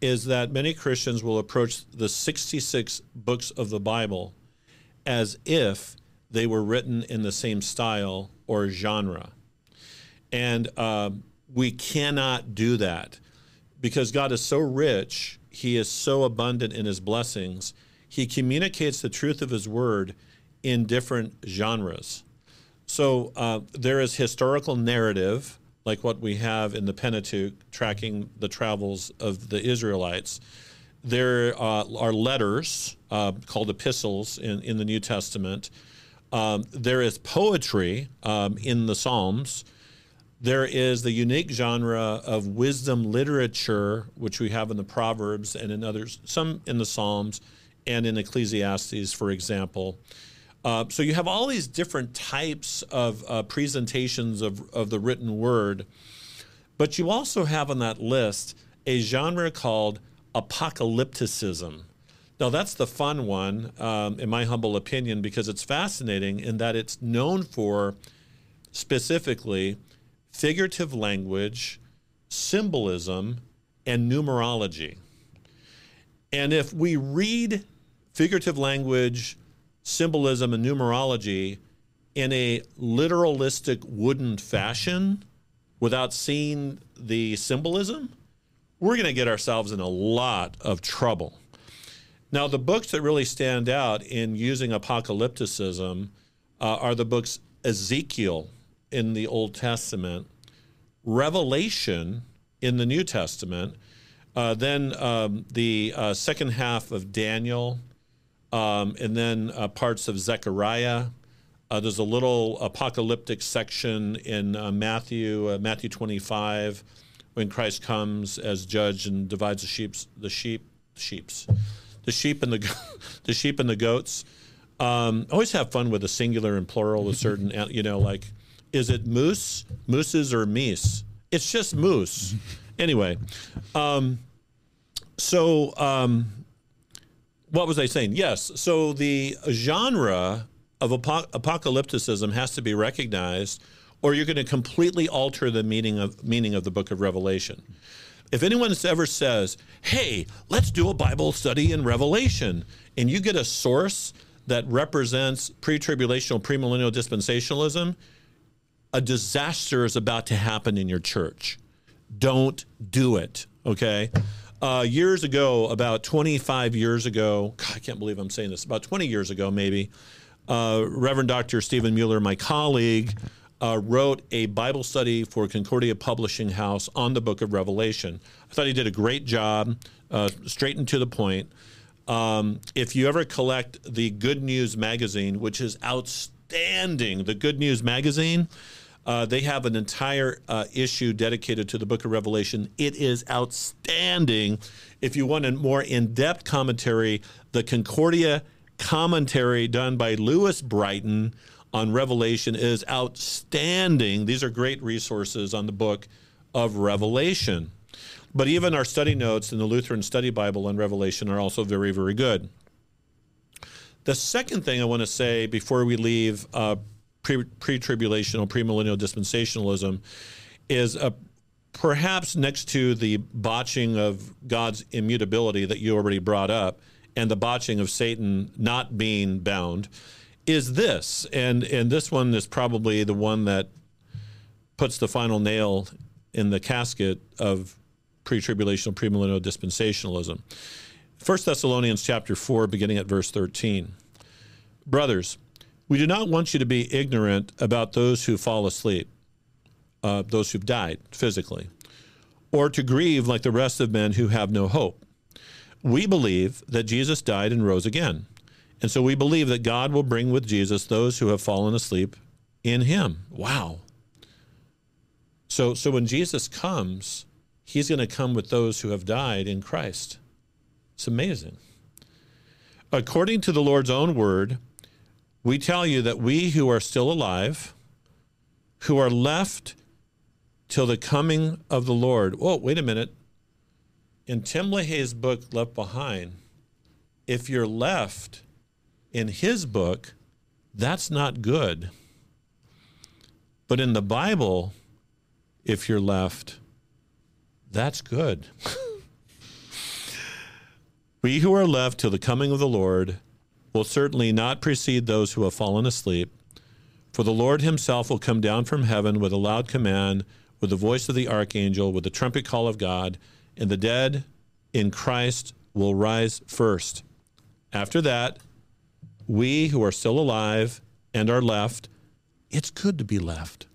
is that many Christians will approach the 66 books of the Bible as if they were written in the same style or genre. And uh, we cannot do that because God is so rich, He is so abundant in His blessings. He communicates the truth of His word in different genres. So uh, there is historical narrative, like what we have in the Pentateuch, tracking the travels of the Israelites. There uh, are letters uh, called epistles in, in the New Testament. Um, there is poetry um, in the Psalms. There is the unique genre of wisdom literature, which we have in the Proverbs and in others, some in the Psalms and in Ecclesiastes, for example. Uh, so you have all these different types of uh, presentations of, of the written word, but you also have on that list a genre called apocalypticism. Now, that's the fun one, um, in my humble opinion, because it's fascinating in that it's known for specifically figurative language, symbolism, and numerology. And if we read figurative language, symbolism, and numerology in a literalistic wooden fashion without seeing the symbolism, we're going to get ourselves in a lot of trouble. Now, the books that really stand out in using apocalypticism uh, are the books Ezekiel in the Old Testament, Revelation in the New Testament, uh, then um, the uh, second half of Daniel, um, and then uh, parts of Zechariah. Uh, there's a little apocalyptic section in uh, Matthew, uh, Matthew 25, when Christ comes as judge and divides the sheep, the sheep, sheep's, the sheep and the the sheep and the goats. Um, always have fun with the singular and plural of certain, you know, like, is it moose, mooses, or meese? It's just moose. Anyway, um, so um, what was I saying? Yes. So the genre of apo- apocalypticism has to be recognized, or you're going to completely alter the meaning of meaning of the Book of Revelation. If anyone ever says, "Hey, let's do a Bible study in Revelation," and you get a source that represents pre-tribulational, premillennial dispensationalism, a disaster is about to happen in your church. Don't do it. Okay. Uh, years ago, about 25 years ago, God, I can't believe I'm saying this, about 20 years ago, maybe, uh, Reverend Dr. Steven Mueller, my colleague, uh, wrote a Bible study for Concordia Publishing House on the book of Revelation. I thought he did a great job, uh, straight and to the point. Um, if you ever collect the Good News magazine, which is outstanding, the Good News magazine, uh, they have an entire uh, issue dedicated to the book of Revelation. It is outstanding. If you want a more in depth commentary, the Concordia commentary done by Louis Brighton on Revelation is outstanding. These are great resources on the book of Revelation. But even our study notes in the Lutheran Study Bible on Revelation are also very, very good. The second thing I want to say before we leave uh, pre tribulational, premillennial dispensationalism is a, perhaps next to the botching of God's immutability that you already brought up and the botching of Satan not being bound is this. And, and this one is probably the one that puts the final nail in the casket of pre-tribulational premillennial dispensationalism. 1 Thessalonians chapter 4 beginning at verse 13. Brothers, we do not want you to be ignorant about those who fall asleep, uh, those who've died physically, or to grieve like the rest of men who have no hope. We believe that Jesus died and rose again. And so we believe that God will bring with Jesus those who have fallen asleep in him. Wow. So so when Jesus comes, he's going to come with those who have died in Christ. It's amazing. According to the Lord's own word, we tell you that we who are still alive, who are left till the coming of the Lord. Oh, wait a minute. In Tim LaHaye's book, Left Behind, if you're left in his book, that's not good. But in the Bible, if you're left, that's good. we who are left till the coming of the Lord will certainly not precede those who have fallen asleep. For the Lord himself will come down from heaven with a loud command, with the voice of the archangel, with the trumpet call of God, and the dead in Christ will rise first. After that, we who are still alive and are left, it's good to be left,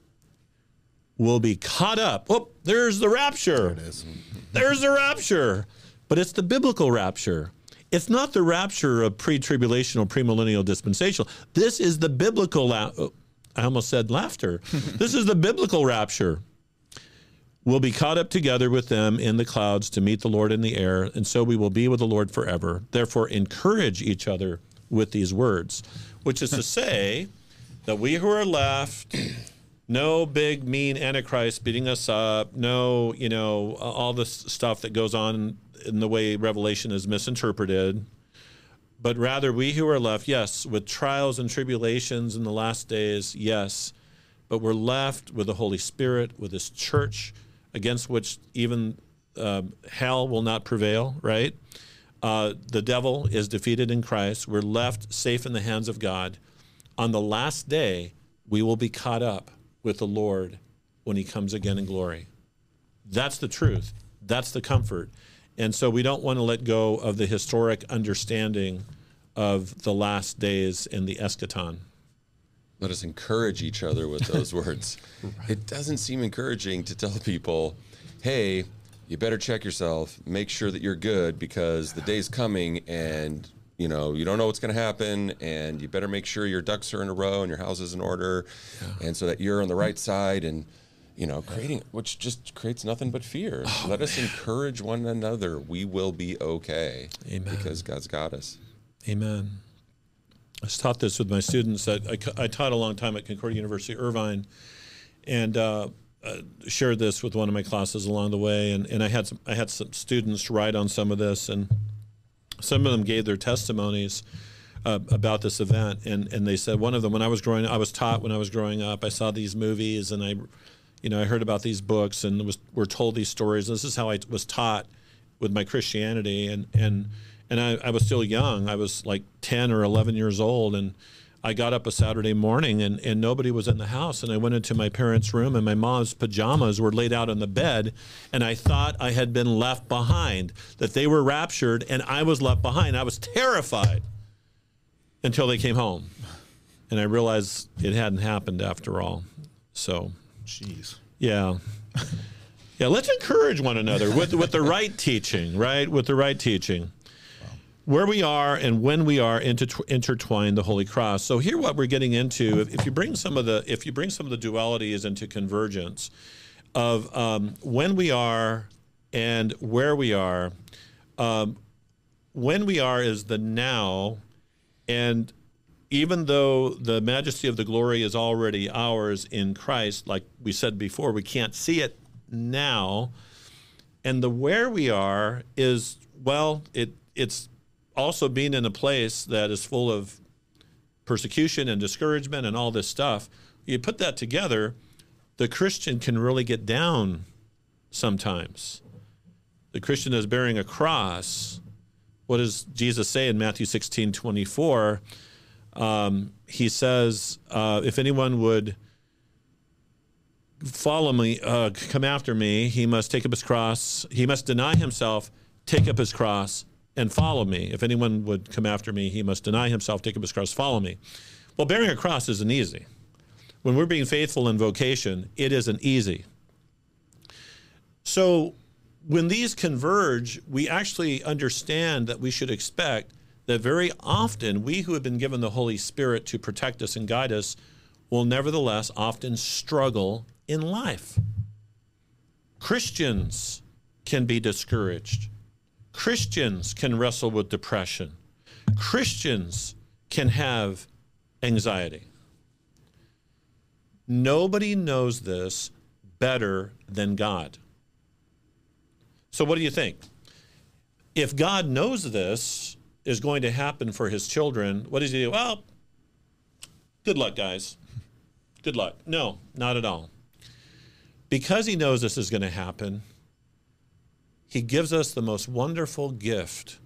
will be caught up. Oh, there's the rapture. There it is. there's the rapture. But it's the biblical rapture. It's not the rapture of pre-tribulational, premillennial dispensational. This is the biblical. La- oh, I almost said laughter. this is the biblical rapture. We'll be caught up together with them in the clouds to meet the Lord in the air, and so we will be with the Lord forever. Therefore, encourage each other with these words, which is to say that we who are left, no big mean antichrist beating us up, no, you know, all this stuff that goes on in the way Revelation is misinterpreted, but rather we who are left, yes, with trials and tribulations in the last days, yes, but we're left with the Holy Spirit, with His church, against which even uh, hell will not prevail, right? Uh, the devil is defeated in Christ. We're left safe in the hands of God. On the last day, we will be caught up with the Lord when he comes again in glory. That's the truth. That's the comfort. And so we don't want to let go of the historic understanding of the last days and the eschaton. Let us encourage each other with those words. right. It doesn't seem encouraging to tell people, hey, you better check yourself, make sure that you're good because the day's coming and you know you don't know what's going to happen and you better make sure your ducks are in a row and your house is in order yeah. and so that you're on the right side and you know creating which just creates nothing but fear oh, let man. us encourage one another we will be okay Amen. because god's got us Amen. I taught this with my students. I, I, I, taught a long time at Concordia University Irvine, and uh, uh, shared this with one of my classes along the way. And, and I had some I had some students write on some of this, and some of them gave their testimonies uh, about this event. And and they said one of them when I was growing I was taught when I was growing up. I saw these movies and I, you know, I heard about these books and was were told these stories. This is how I was taught with my Christianity and and and I, I was still young. I was like 10 or 11 years old. And I got up a Saturday morning and, and nobody was in the house. And I went into my parents' room and my mom's pajamas were laid out on the bed. And I thought I had been left behind, that they were raptured and I was left behind. I was terrified until they came home. And I realized it hadn't happened after all. So, jeez. Yeah. Yeah, let's encourage one another with, with the right teaching, right? With the right teaching where we are and when we are intertwined the holy cross so here what we're getting into if, if, you bring some of the if you bring some of the dualities into convergence of um, when we are and where we are um, when we are is the now and even though the majesty of the glory is already ours in christ like we said before we can't see it now and the where we are is well it it's also being in a place that is full of persecution and discouragement and all this stuff, you put that together, the Christian can really get down sometimes. The Christian is bearing a cross. What does Jesus say in Matthew 16 24? Um, he says, uh, If anyone would follow me, uh, come after me, he must take up his cross, he must deny himself, take up his cross, and follow me. If anyone would come after me, he must deny himself, take up his cross, follow me. Well, bearing a cross isn't easy. When we're being faithful in vocation, it isn't easy. So when these converge, we actually understand that we should expect that very often we who have been given the Holy Spirit to protect us and guide us will nevertheless often struggle in life. Christians can be discouraged. Christians can wrestle with depression. Christians can have anxiety. Nobody knows this better than God. So, what do you think? If God knows this is going to happen for his children, what does he do? Well, good luck, guys. Good luck. No, not at all. Because he knows this is going to happen, he gives us the most wonderful gift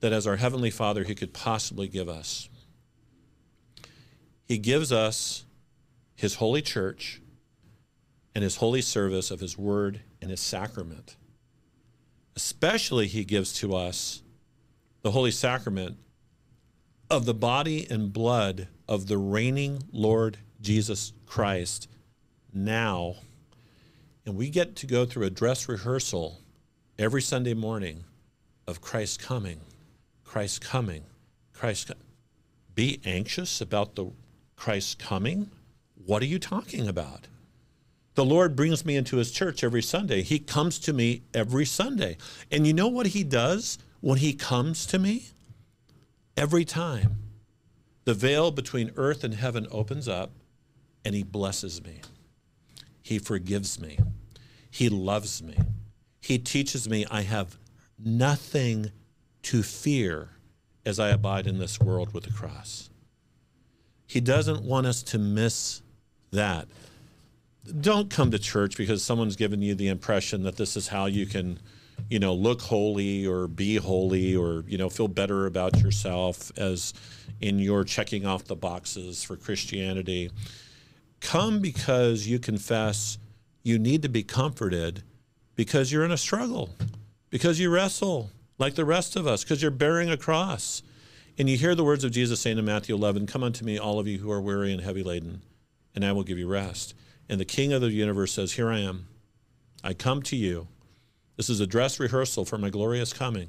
that as our Heavenly Father He could possibly give us. He gives us His holy church and His holy service of His Word and His sacrament. Especially, He gives to us the Holy Sacrament of the body and blood of the reigning Lord Jesus Christ now. And we get to go through a dress rehearsal every Sunday morning of Christ coming, Christ coming, Christ. Be anxious about the Christ coming. What are you talking about? The Lord brings me into his church every Sunday. He comes to me every Sunday. And you know what he does when he comes to me? Every time, the veil between earth and heaven opens up and he blesses me. He forgives me. He loves me. He teaches me I have nothing to fear as I abide in this world with the cross. He doesn't want us to miss that. don't come to church because someone's given you the impression that this is how you can, you know, look holy or be holy or, you know, feel better about yourself as in your checking off the boxes for Christianity. Come because you confess you need to be comforted because you're in a struggle, because you wrestle like the rest of us, because you're bearing a cross. And you hear the words of Jesus saying in Matthew 11, Come unto me, all of you who are weary and heavy laden, and I will give you rest. And the King of the universe says, Here I am. I come to you. This is a dress rehearsal for my glorious coming.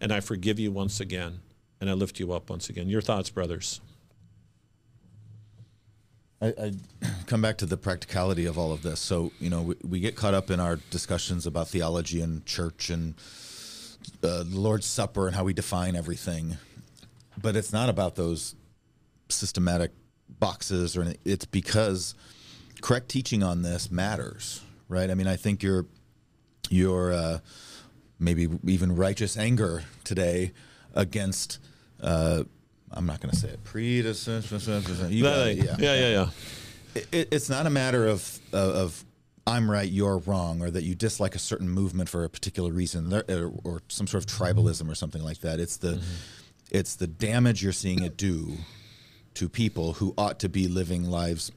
And I forgive you once again. And I lift you up once again. Your thoughts, brothers. I, I come back to the practicality of all of this. So, you know, we, we get caught up in our discussions about theology and church and uh, the Lord's Supper and how we define everything. But it's not about those systematic boxes or anything. It's because correct teaching on this matters, right? I mean, I think your your uh, maybe even righteous anger today against uh, I'm not going to say it predecessor. You yeah, yeah, yeah. yeah. It, it's not a matter of of I'm right, you're wrong, or that you dislike a certain movement for a particular reason, or, or some sort of tribalism or something like that. It's the mm-hmm. it's the damage you're seeing it do to people who ought to be living lives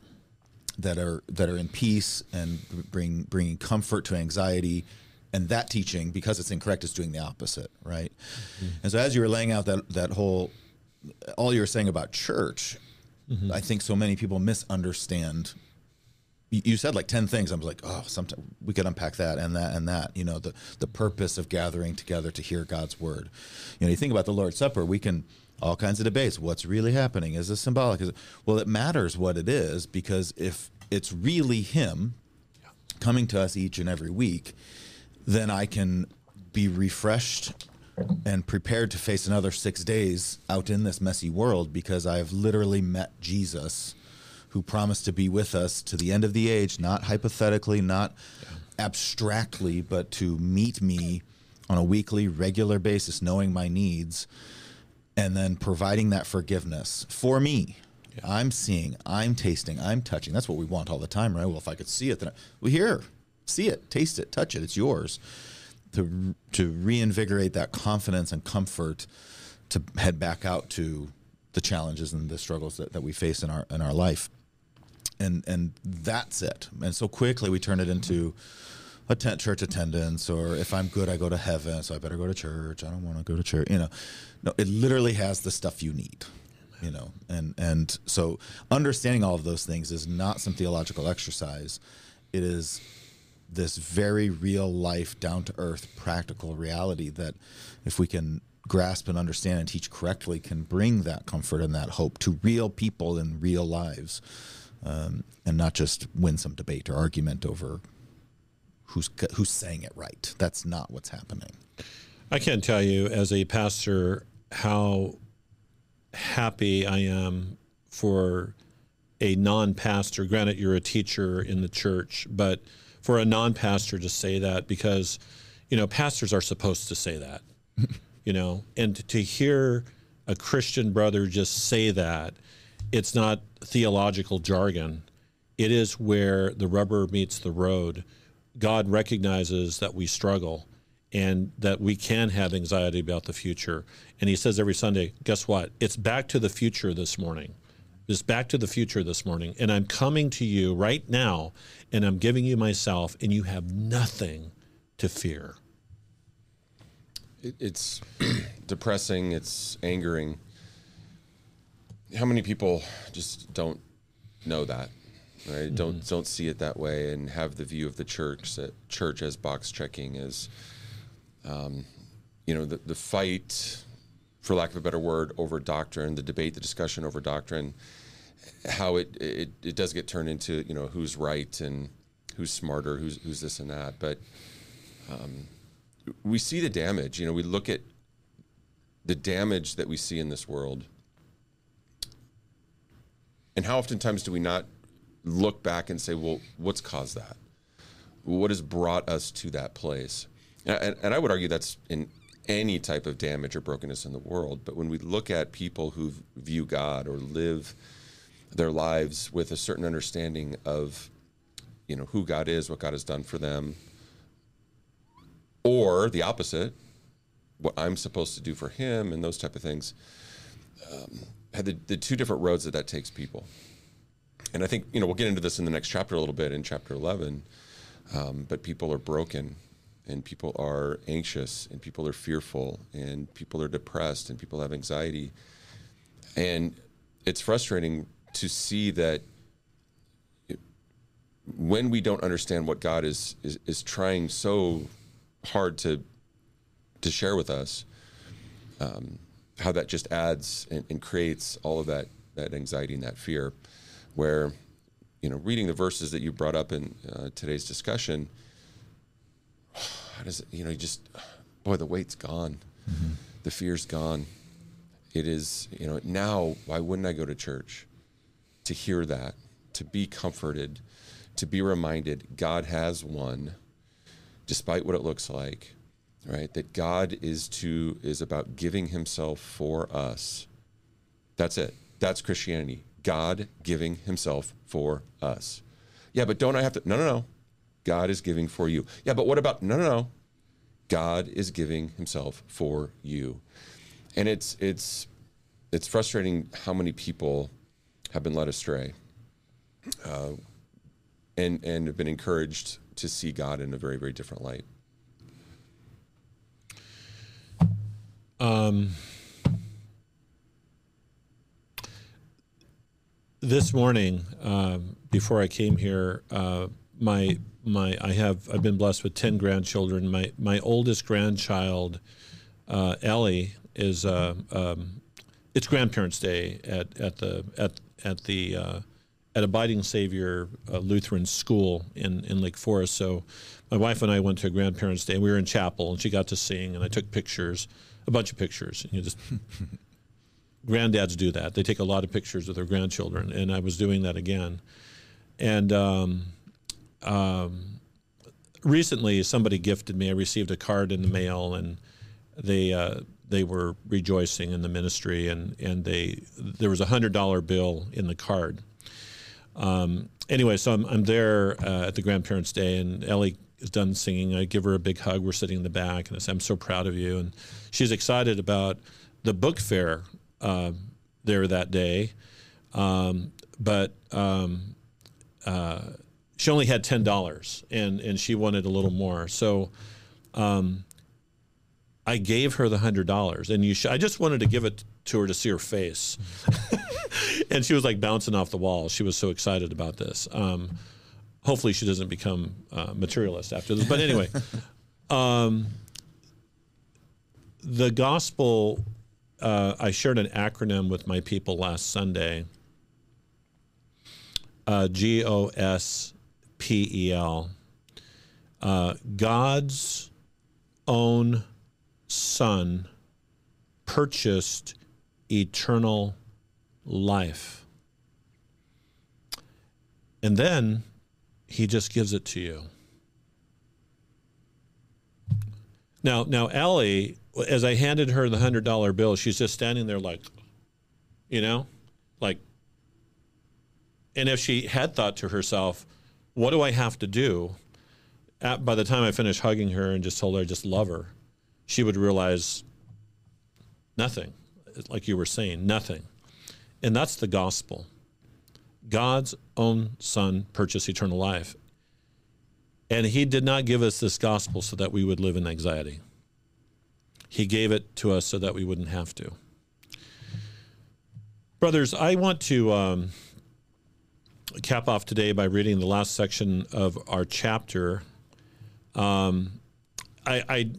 that are that are in peace and bring bringing comfort to anxiety and that teaching because it's incorrect is doing the opposite right mm-hmm. and so as you were laying out that that whole all you're saying about church mm-hmm. i think so many people misunderstand you said like 10 things i was like oh sometimes we could unpack that and that and that you know the the purpose of gathering together to hear god's word you know you think about the lord's supper we can all kinds of debates. What's really happening? Is this symbolic? Is it, well, it matters what it is because if it's really Him coming to us each and every week, then I can be refreshed and prepared to face another six days out in this messy world because I've literally met Jesus who promised to be with us to the end of the age, not hypothetically, not abstractly, but to meet me on a weekly, regular basis, knowing my needs and then providing that forgiveness for me. Yeah. I'm seeing, I'm tasting, I'm touching. That's what we want all the time, right? Well, if I could see it, then I, well, here, see it, taste it, touch it. It's yours. To to reinvigorate that confidence and comfort, to head back out to the challenges and the struggles that, that we face in our in our life, and and that's it. And so quickly we turn it into a tent church attendance or if I'm good I go to heaven so I better go to church I don't want to go to church you know no it literally has the stuff you need you know and and so understanding all of those things is not some theological exercise it is this very real life down to earth practical reality that if we can grasp and understand and teach correctly can bring that comfort and that hope to real people in real lives um, and not just win some debate or argument over who's who's saying it right. That's not what's happening. I can't tell you as a pastor how happy I am for a non-pastor. Granted, you're a teacher in the church, but for a non-pastor to say that because you know pastors are supposed to say that, you know, and to hear a Christian brother just say that, it's not theological jargon. It is where the rubber meets the road God recognizes that we struggle and that we can have anxiety about the future. And he says every Sunday, guess what? It's back to the future this morning. It's back to the future this morning. And I'm coming to you right now and I'm giving you myself, and you have nothing to fear. It's depressing, it's angering. How many people just don't know that? right? Mm-hmm. Don't don't see it that way and have the view of the church that church as box checking is, um, you know, the the fight, for lack of a better word, over doctrine, the debate, the discussion over doctrine, how it it, it does get turned into you know who's right and who's smarter, who's who's this and that, but. Um, we see the damage. You know, we look at the damage that we see in this world. And how oftentimes do we not look back and say, well, what's caused that? What has brought us to that place? And, and, I would argue that's in any type of damage or brokenness in the world. But when we look at people who view God or live their lives with a certain understanding of you know who God is, what God has done for them, or the opposite, what I'm supposed to do for Him, and those type of things. Um, had the, the two different roads that that takes people, and I think you know we'll get into this in the next chapter a little bit in chapter 11. Um, but people are broken, and people are anxious, and people are fearful, and people are depressed, and people have anxiety, and it's frustrating to see that when we don't understand what God is, is is trying so hard to to share with us, um, how that just adds and, and, creates all of that that anxiety and that fear, where you know reading the verses that you brought up in uh, today's discussion, how does it, you know you just boy the weight's gone, mm-hmm. the fear's gone. It is you know now why wouldn't I go to church to hear that to be comforted to be reminded God has won, despite what it looks like, right? That God is to is about giving Himself for us. That's it. That's Christianity. God giving Himself for us. Yeah, but don't I have to? No, no, no. God is giving for you. Yeah, but what about? No, no, no. God is giving Himself for you, and it's it's it's frustrating how many people have been led astray. Uh, and and have been encouraged to see God in a very very different light. Um, this morning, um, before I came here, uh, my my I have I've been blessed with ten grandchildren. My my oldest grandchild, uh, Ellie, is uh, um, it's Grandparents' Day at at the at at the uh, at Abiding Savior uh, Lutheran School in, in Lake Forest. So my wife and I went to a grandparents' day, and we were in chapel, and she got to sing, and I took pictures, a bunch of pictures. You just granddads do that; they take a lot of pictures of their grandchildren, and I was doing that again. And um, um, recently, somebody gifted me. I received a card in the mail, and they uh, they were rejoicing in the ministry, and and they there was a hundred dollar bill in the card um, anyway, so I'm, I'm there uh, at the grandparents' day, and Ellie is done singing. I give her a big hug. We're sitting in the back, and I say, "I'm so proud of you." And she's excited about the book fair uh, there that day, um, but um, uh, she only had ten dollars, and and she wanted a little more. So. Um, I gave her the hundred dollars, and you. Sh- I just wanted to give it to her to see her face. and she was like bouncing off the wall. She was so excited about this. Um, hopefully, she doesn't become uh, materialist after this. But anyway, um, the gospel. Uh, I shared an acronym with my people last Sunday. Uh, G O S P E L. Uh, God's own Son purchased eternal life. And then he just gives it to you. Now, now Ellie, as I handed her the hundred dollar bill, she's just standing there like, you know, like. And if she had thought to herself, "What do I have to do?" At, by the time I finished hugging her and just told her I just love her, she would realize nothing like you were saying, nothing. And that's the gospel. God's own Son purchased eternal life. And He did not give us this gospel so that we would live in anxiety. He gave it to us so that we wouldn't have to. Brothers, I want to um, cap off today by reading the last section of our chapter. Um, I, I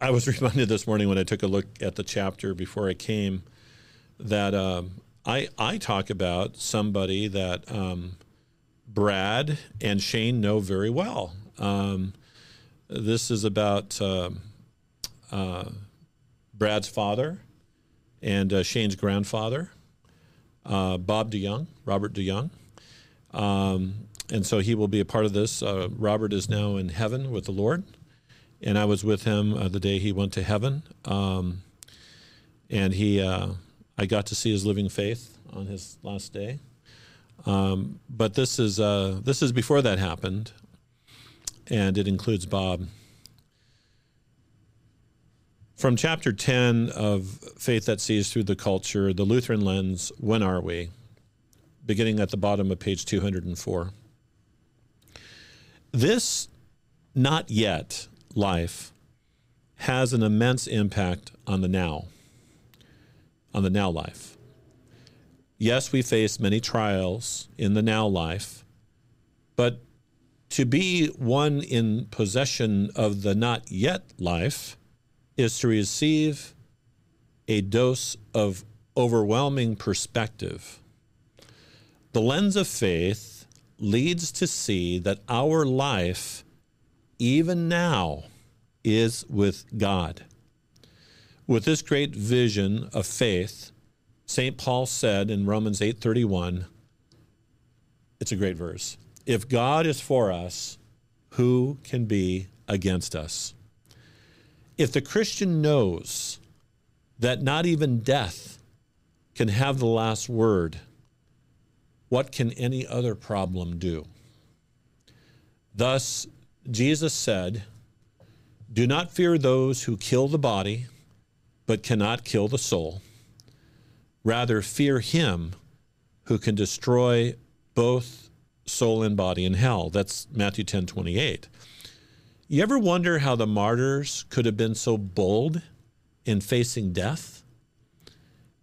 I was reminded this morning when I took a look at the chapter before I came that um, I I talk about somebody that um, Brad and Shane know very well. Um, this is about uh, uh, Brad's father and uh, Shane's grandfather, uh, Bob DeYoung, Robert DeYoung. Um, and so he will be a part of this. Uh, Robert is now in heaven with the Lord and I was with him uh, the day he went to heaven. Um, and he, uh, I got to see his living faith on his last day. Um, but this is uh, this is before that happened, and it includes Bob. From chapter 10 of Faith That Sees Through the Culture, the Lutheran Lens, When Are We? Beginning at the bottom of page 204. This not yet life has an immense impact on the now, on the now life. Yes, we face many trials in the now life, but to be one in possession of the not yet life is to receive a dose of overwhelming perspective. The lens of faith leads to see that our life, even now, is with God. With this great vision of faith, St. Paul said in Romans 8:31, it's a great verse. If God is for us, who can be against us? If the Christian knows that not even death can have the last word, what can any other problem do? Thus, Jesus said, Do not fear those who kill the body, but cannot kill the soul. Rather, fear him who can destroy both soul and body in hell. That's Matthew 10 28. You ever wonder how the martyrs could have been so bold in facing death?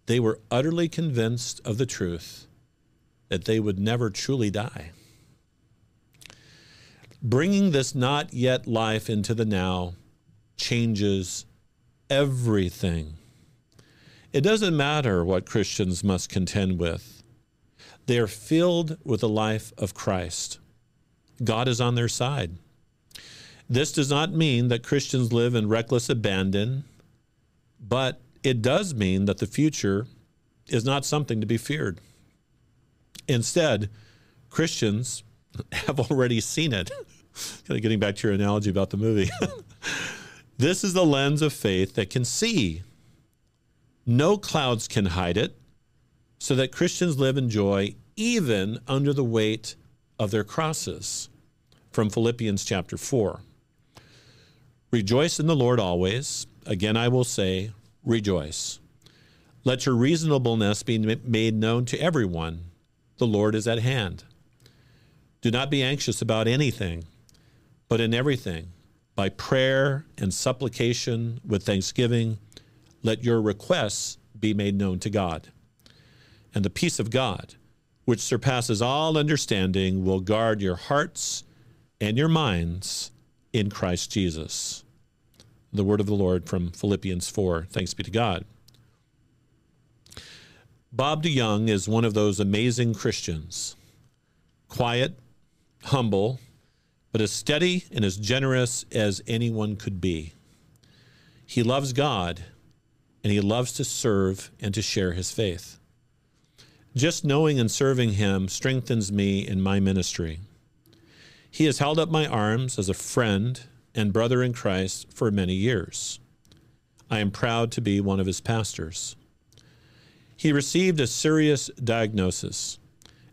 They were utterly convinced of the truth that they would never truly die. Bringing this not yet life into the now changes everything. It doesn't matter what Christians must contend with, they are filled with the life of Christ. God is on their side. This does not mean that Christians live in reckless abandon, but it does mean that the future is not something to be feared. Instead, Christians have already seen it. kind of getting back to your analogy about the movie. this is the lens of faith that can see. No clouds can hide it, so that Christians live in joy even under the weight of their crosses. From Philippians chapter 4. Rejoice in the Lord always. Again, I will say, rejoice. Let your reasonableness be made known to everyone. The Lord is at hand. Do not be anxious about anything, but in everything, by prayer and supplication with thanksgiving, let your requests be made known to God. And the peace of God, which surpasses all understanding, will guard your hearts and your minds in Christ Jesus the word of the Lord from Philippians 4. Thanks be to God. Bob DeYoung is one of those amazing Christians. Quiet, humble, but as steady and as generous as anyone could be. He loves God and he loves to serve and to share his faith. Just knowing and serving him strengthens me in my ministry. He has held up my arms as a friend and brother in Christ for many years. I am proud to be one of his pastors. He received a serious diagnosis,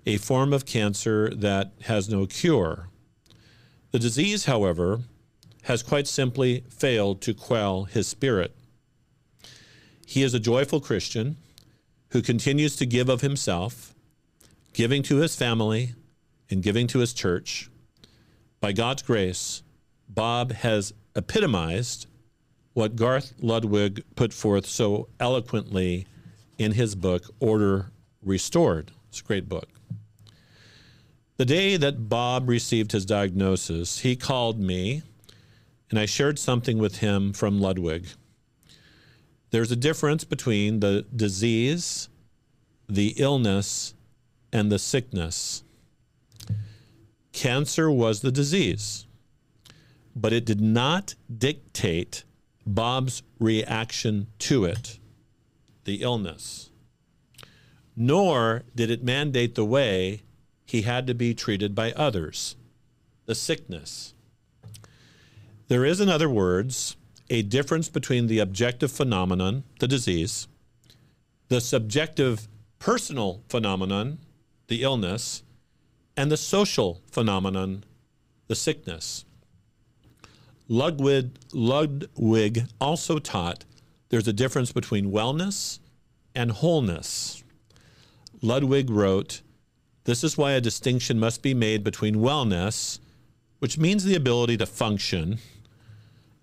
a form of cancer that has no cure. The disease, however, has quite simply failed to quell his spirit. He is a joyful Christian who continues to give of himself, giving to his family and giving to his church. By God's grace, Bob has epitomized what Garth Ludwig put forth so eloquently in his book, Order Restored. It's a great book. The day that Bob received his diagnosis, he called me and I shared something with him from Ludwig. There's a difference between the disease, the illness, and the sickness. Cancer was the disease but it did not dictate Bob's reaction to it, the illness, nor did it mandate the way he had to be treated by others, the sickness. There is, in other words, a difference between the objective phenomenon, the disease, the subjective personal phenomenon, the illness, and the social phenomenon, the sickness. Ludwig, Ludwig also taught there's a difference between wellness and wholeness. Ludwig wrote, This is why a distinction must be made between wellness, which means the ability to function,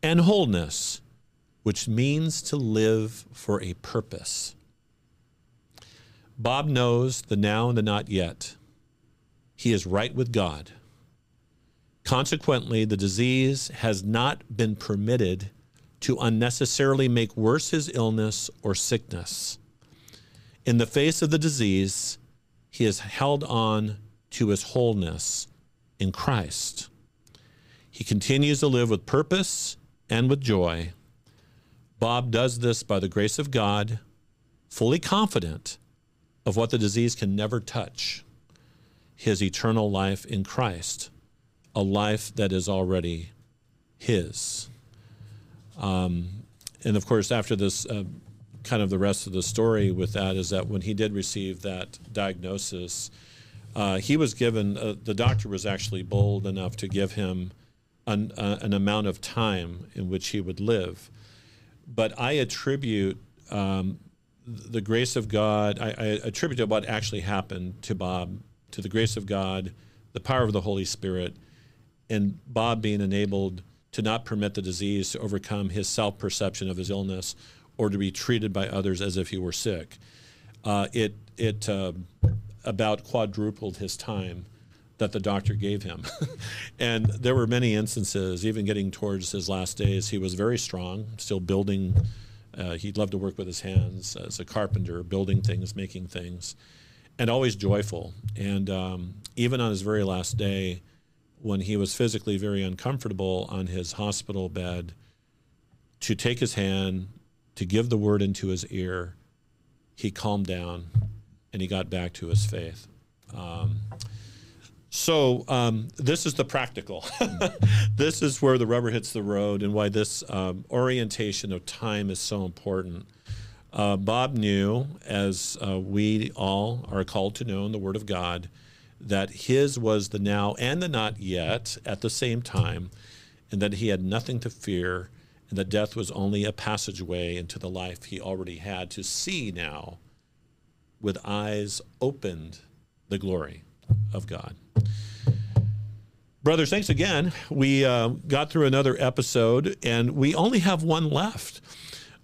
and wholeness, which means to live for a purpose. Bob knows the now and the not yet. He is right with God. Consequently, the disease has not been permitted to unnecessarily make worse his illness or sickness. In the face of the disease, he has held on to his wholeness in Christ. He continues to live with purpose and with joy. Bob does this by the grace of God, fully confident of what the disease can never touch his eternal life in Christ, a life that is already his. Um, and of course, after this, uh, kind of the rest of the story with that is that when he did receive that diagnosis, uh, he was given, uh, the doctor was actually bold enough to give him an, uh, an, amount of time in which he would live. But I attribute um, the grace of God, I, I attribute what actually happened to Bob, to the grace of God, the power of the Holy Spirit, and Bob being enabled to not permit the disease to overcome his self perception of his illness or to be treated by others as if he were sick. Uh, it it uh, about quadrupled his time that the doctor gave him. and there were many instances, even getting towards his last days, he was very strong, still building. Uh, he loved to work with his hands as a carpenter, building things, making things, and always joyful. And um, even on his very last day, when he was physically very uncomfortable on his hospital bed, to take his hand, to give the word into his ear, he calmed down and he got back to his faith. Um, so um, this is the practical. this is where the rubber hits the road, and why this um, orientation of time is so important. Uh, Bob knew, as uh, we all are called to know in the Word of God, that his was the now and the not yet at the same time, and that he had nothing to fear, and that death was only a passageway into the life he already had to see now with eyes opened the glory of God. Brothers, thanks again. We uh, got through another episode, and we only have one left.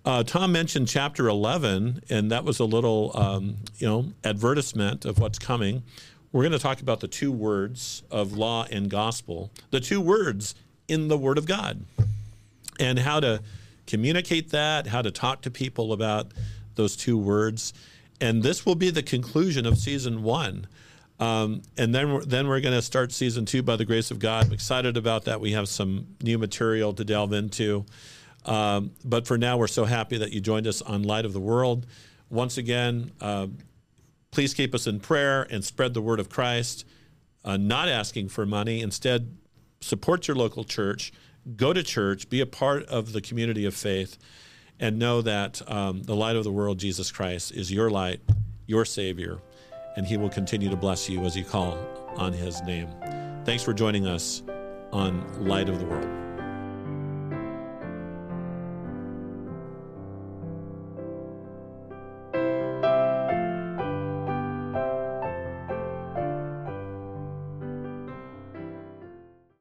Uh, Tom mentioned chapter 11, and that was a little, um, you know, advertisement of what's coming. We're going to talk about the two words of law and gospel, the two words in the Word of God, and how to communicate that, how to talk to people about those two words. And this will be the conclusion of season one. Um, and then we're, then we're going to start season two by the grace of God. I'm excited about that. We have some new material to delve into. Um, but for now, we're so happy that you joined us on Light of the World. Once again, uh, Please keep us in prayer and spread the word of Christ, uh, not asking for money. Instead, support your local church, go to church, be a part of the community of faith, and know that um, the light of the world, Jesus Christ, is your light, your Savior, and He will continue to bless you as you call on His name. Thanks for joining us on Light of the World.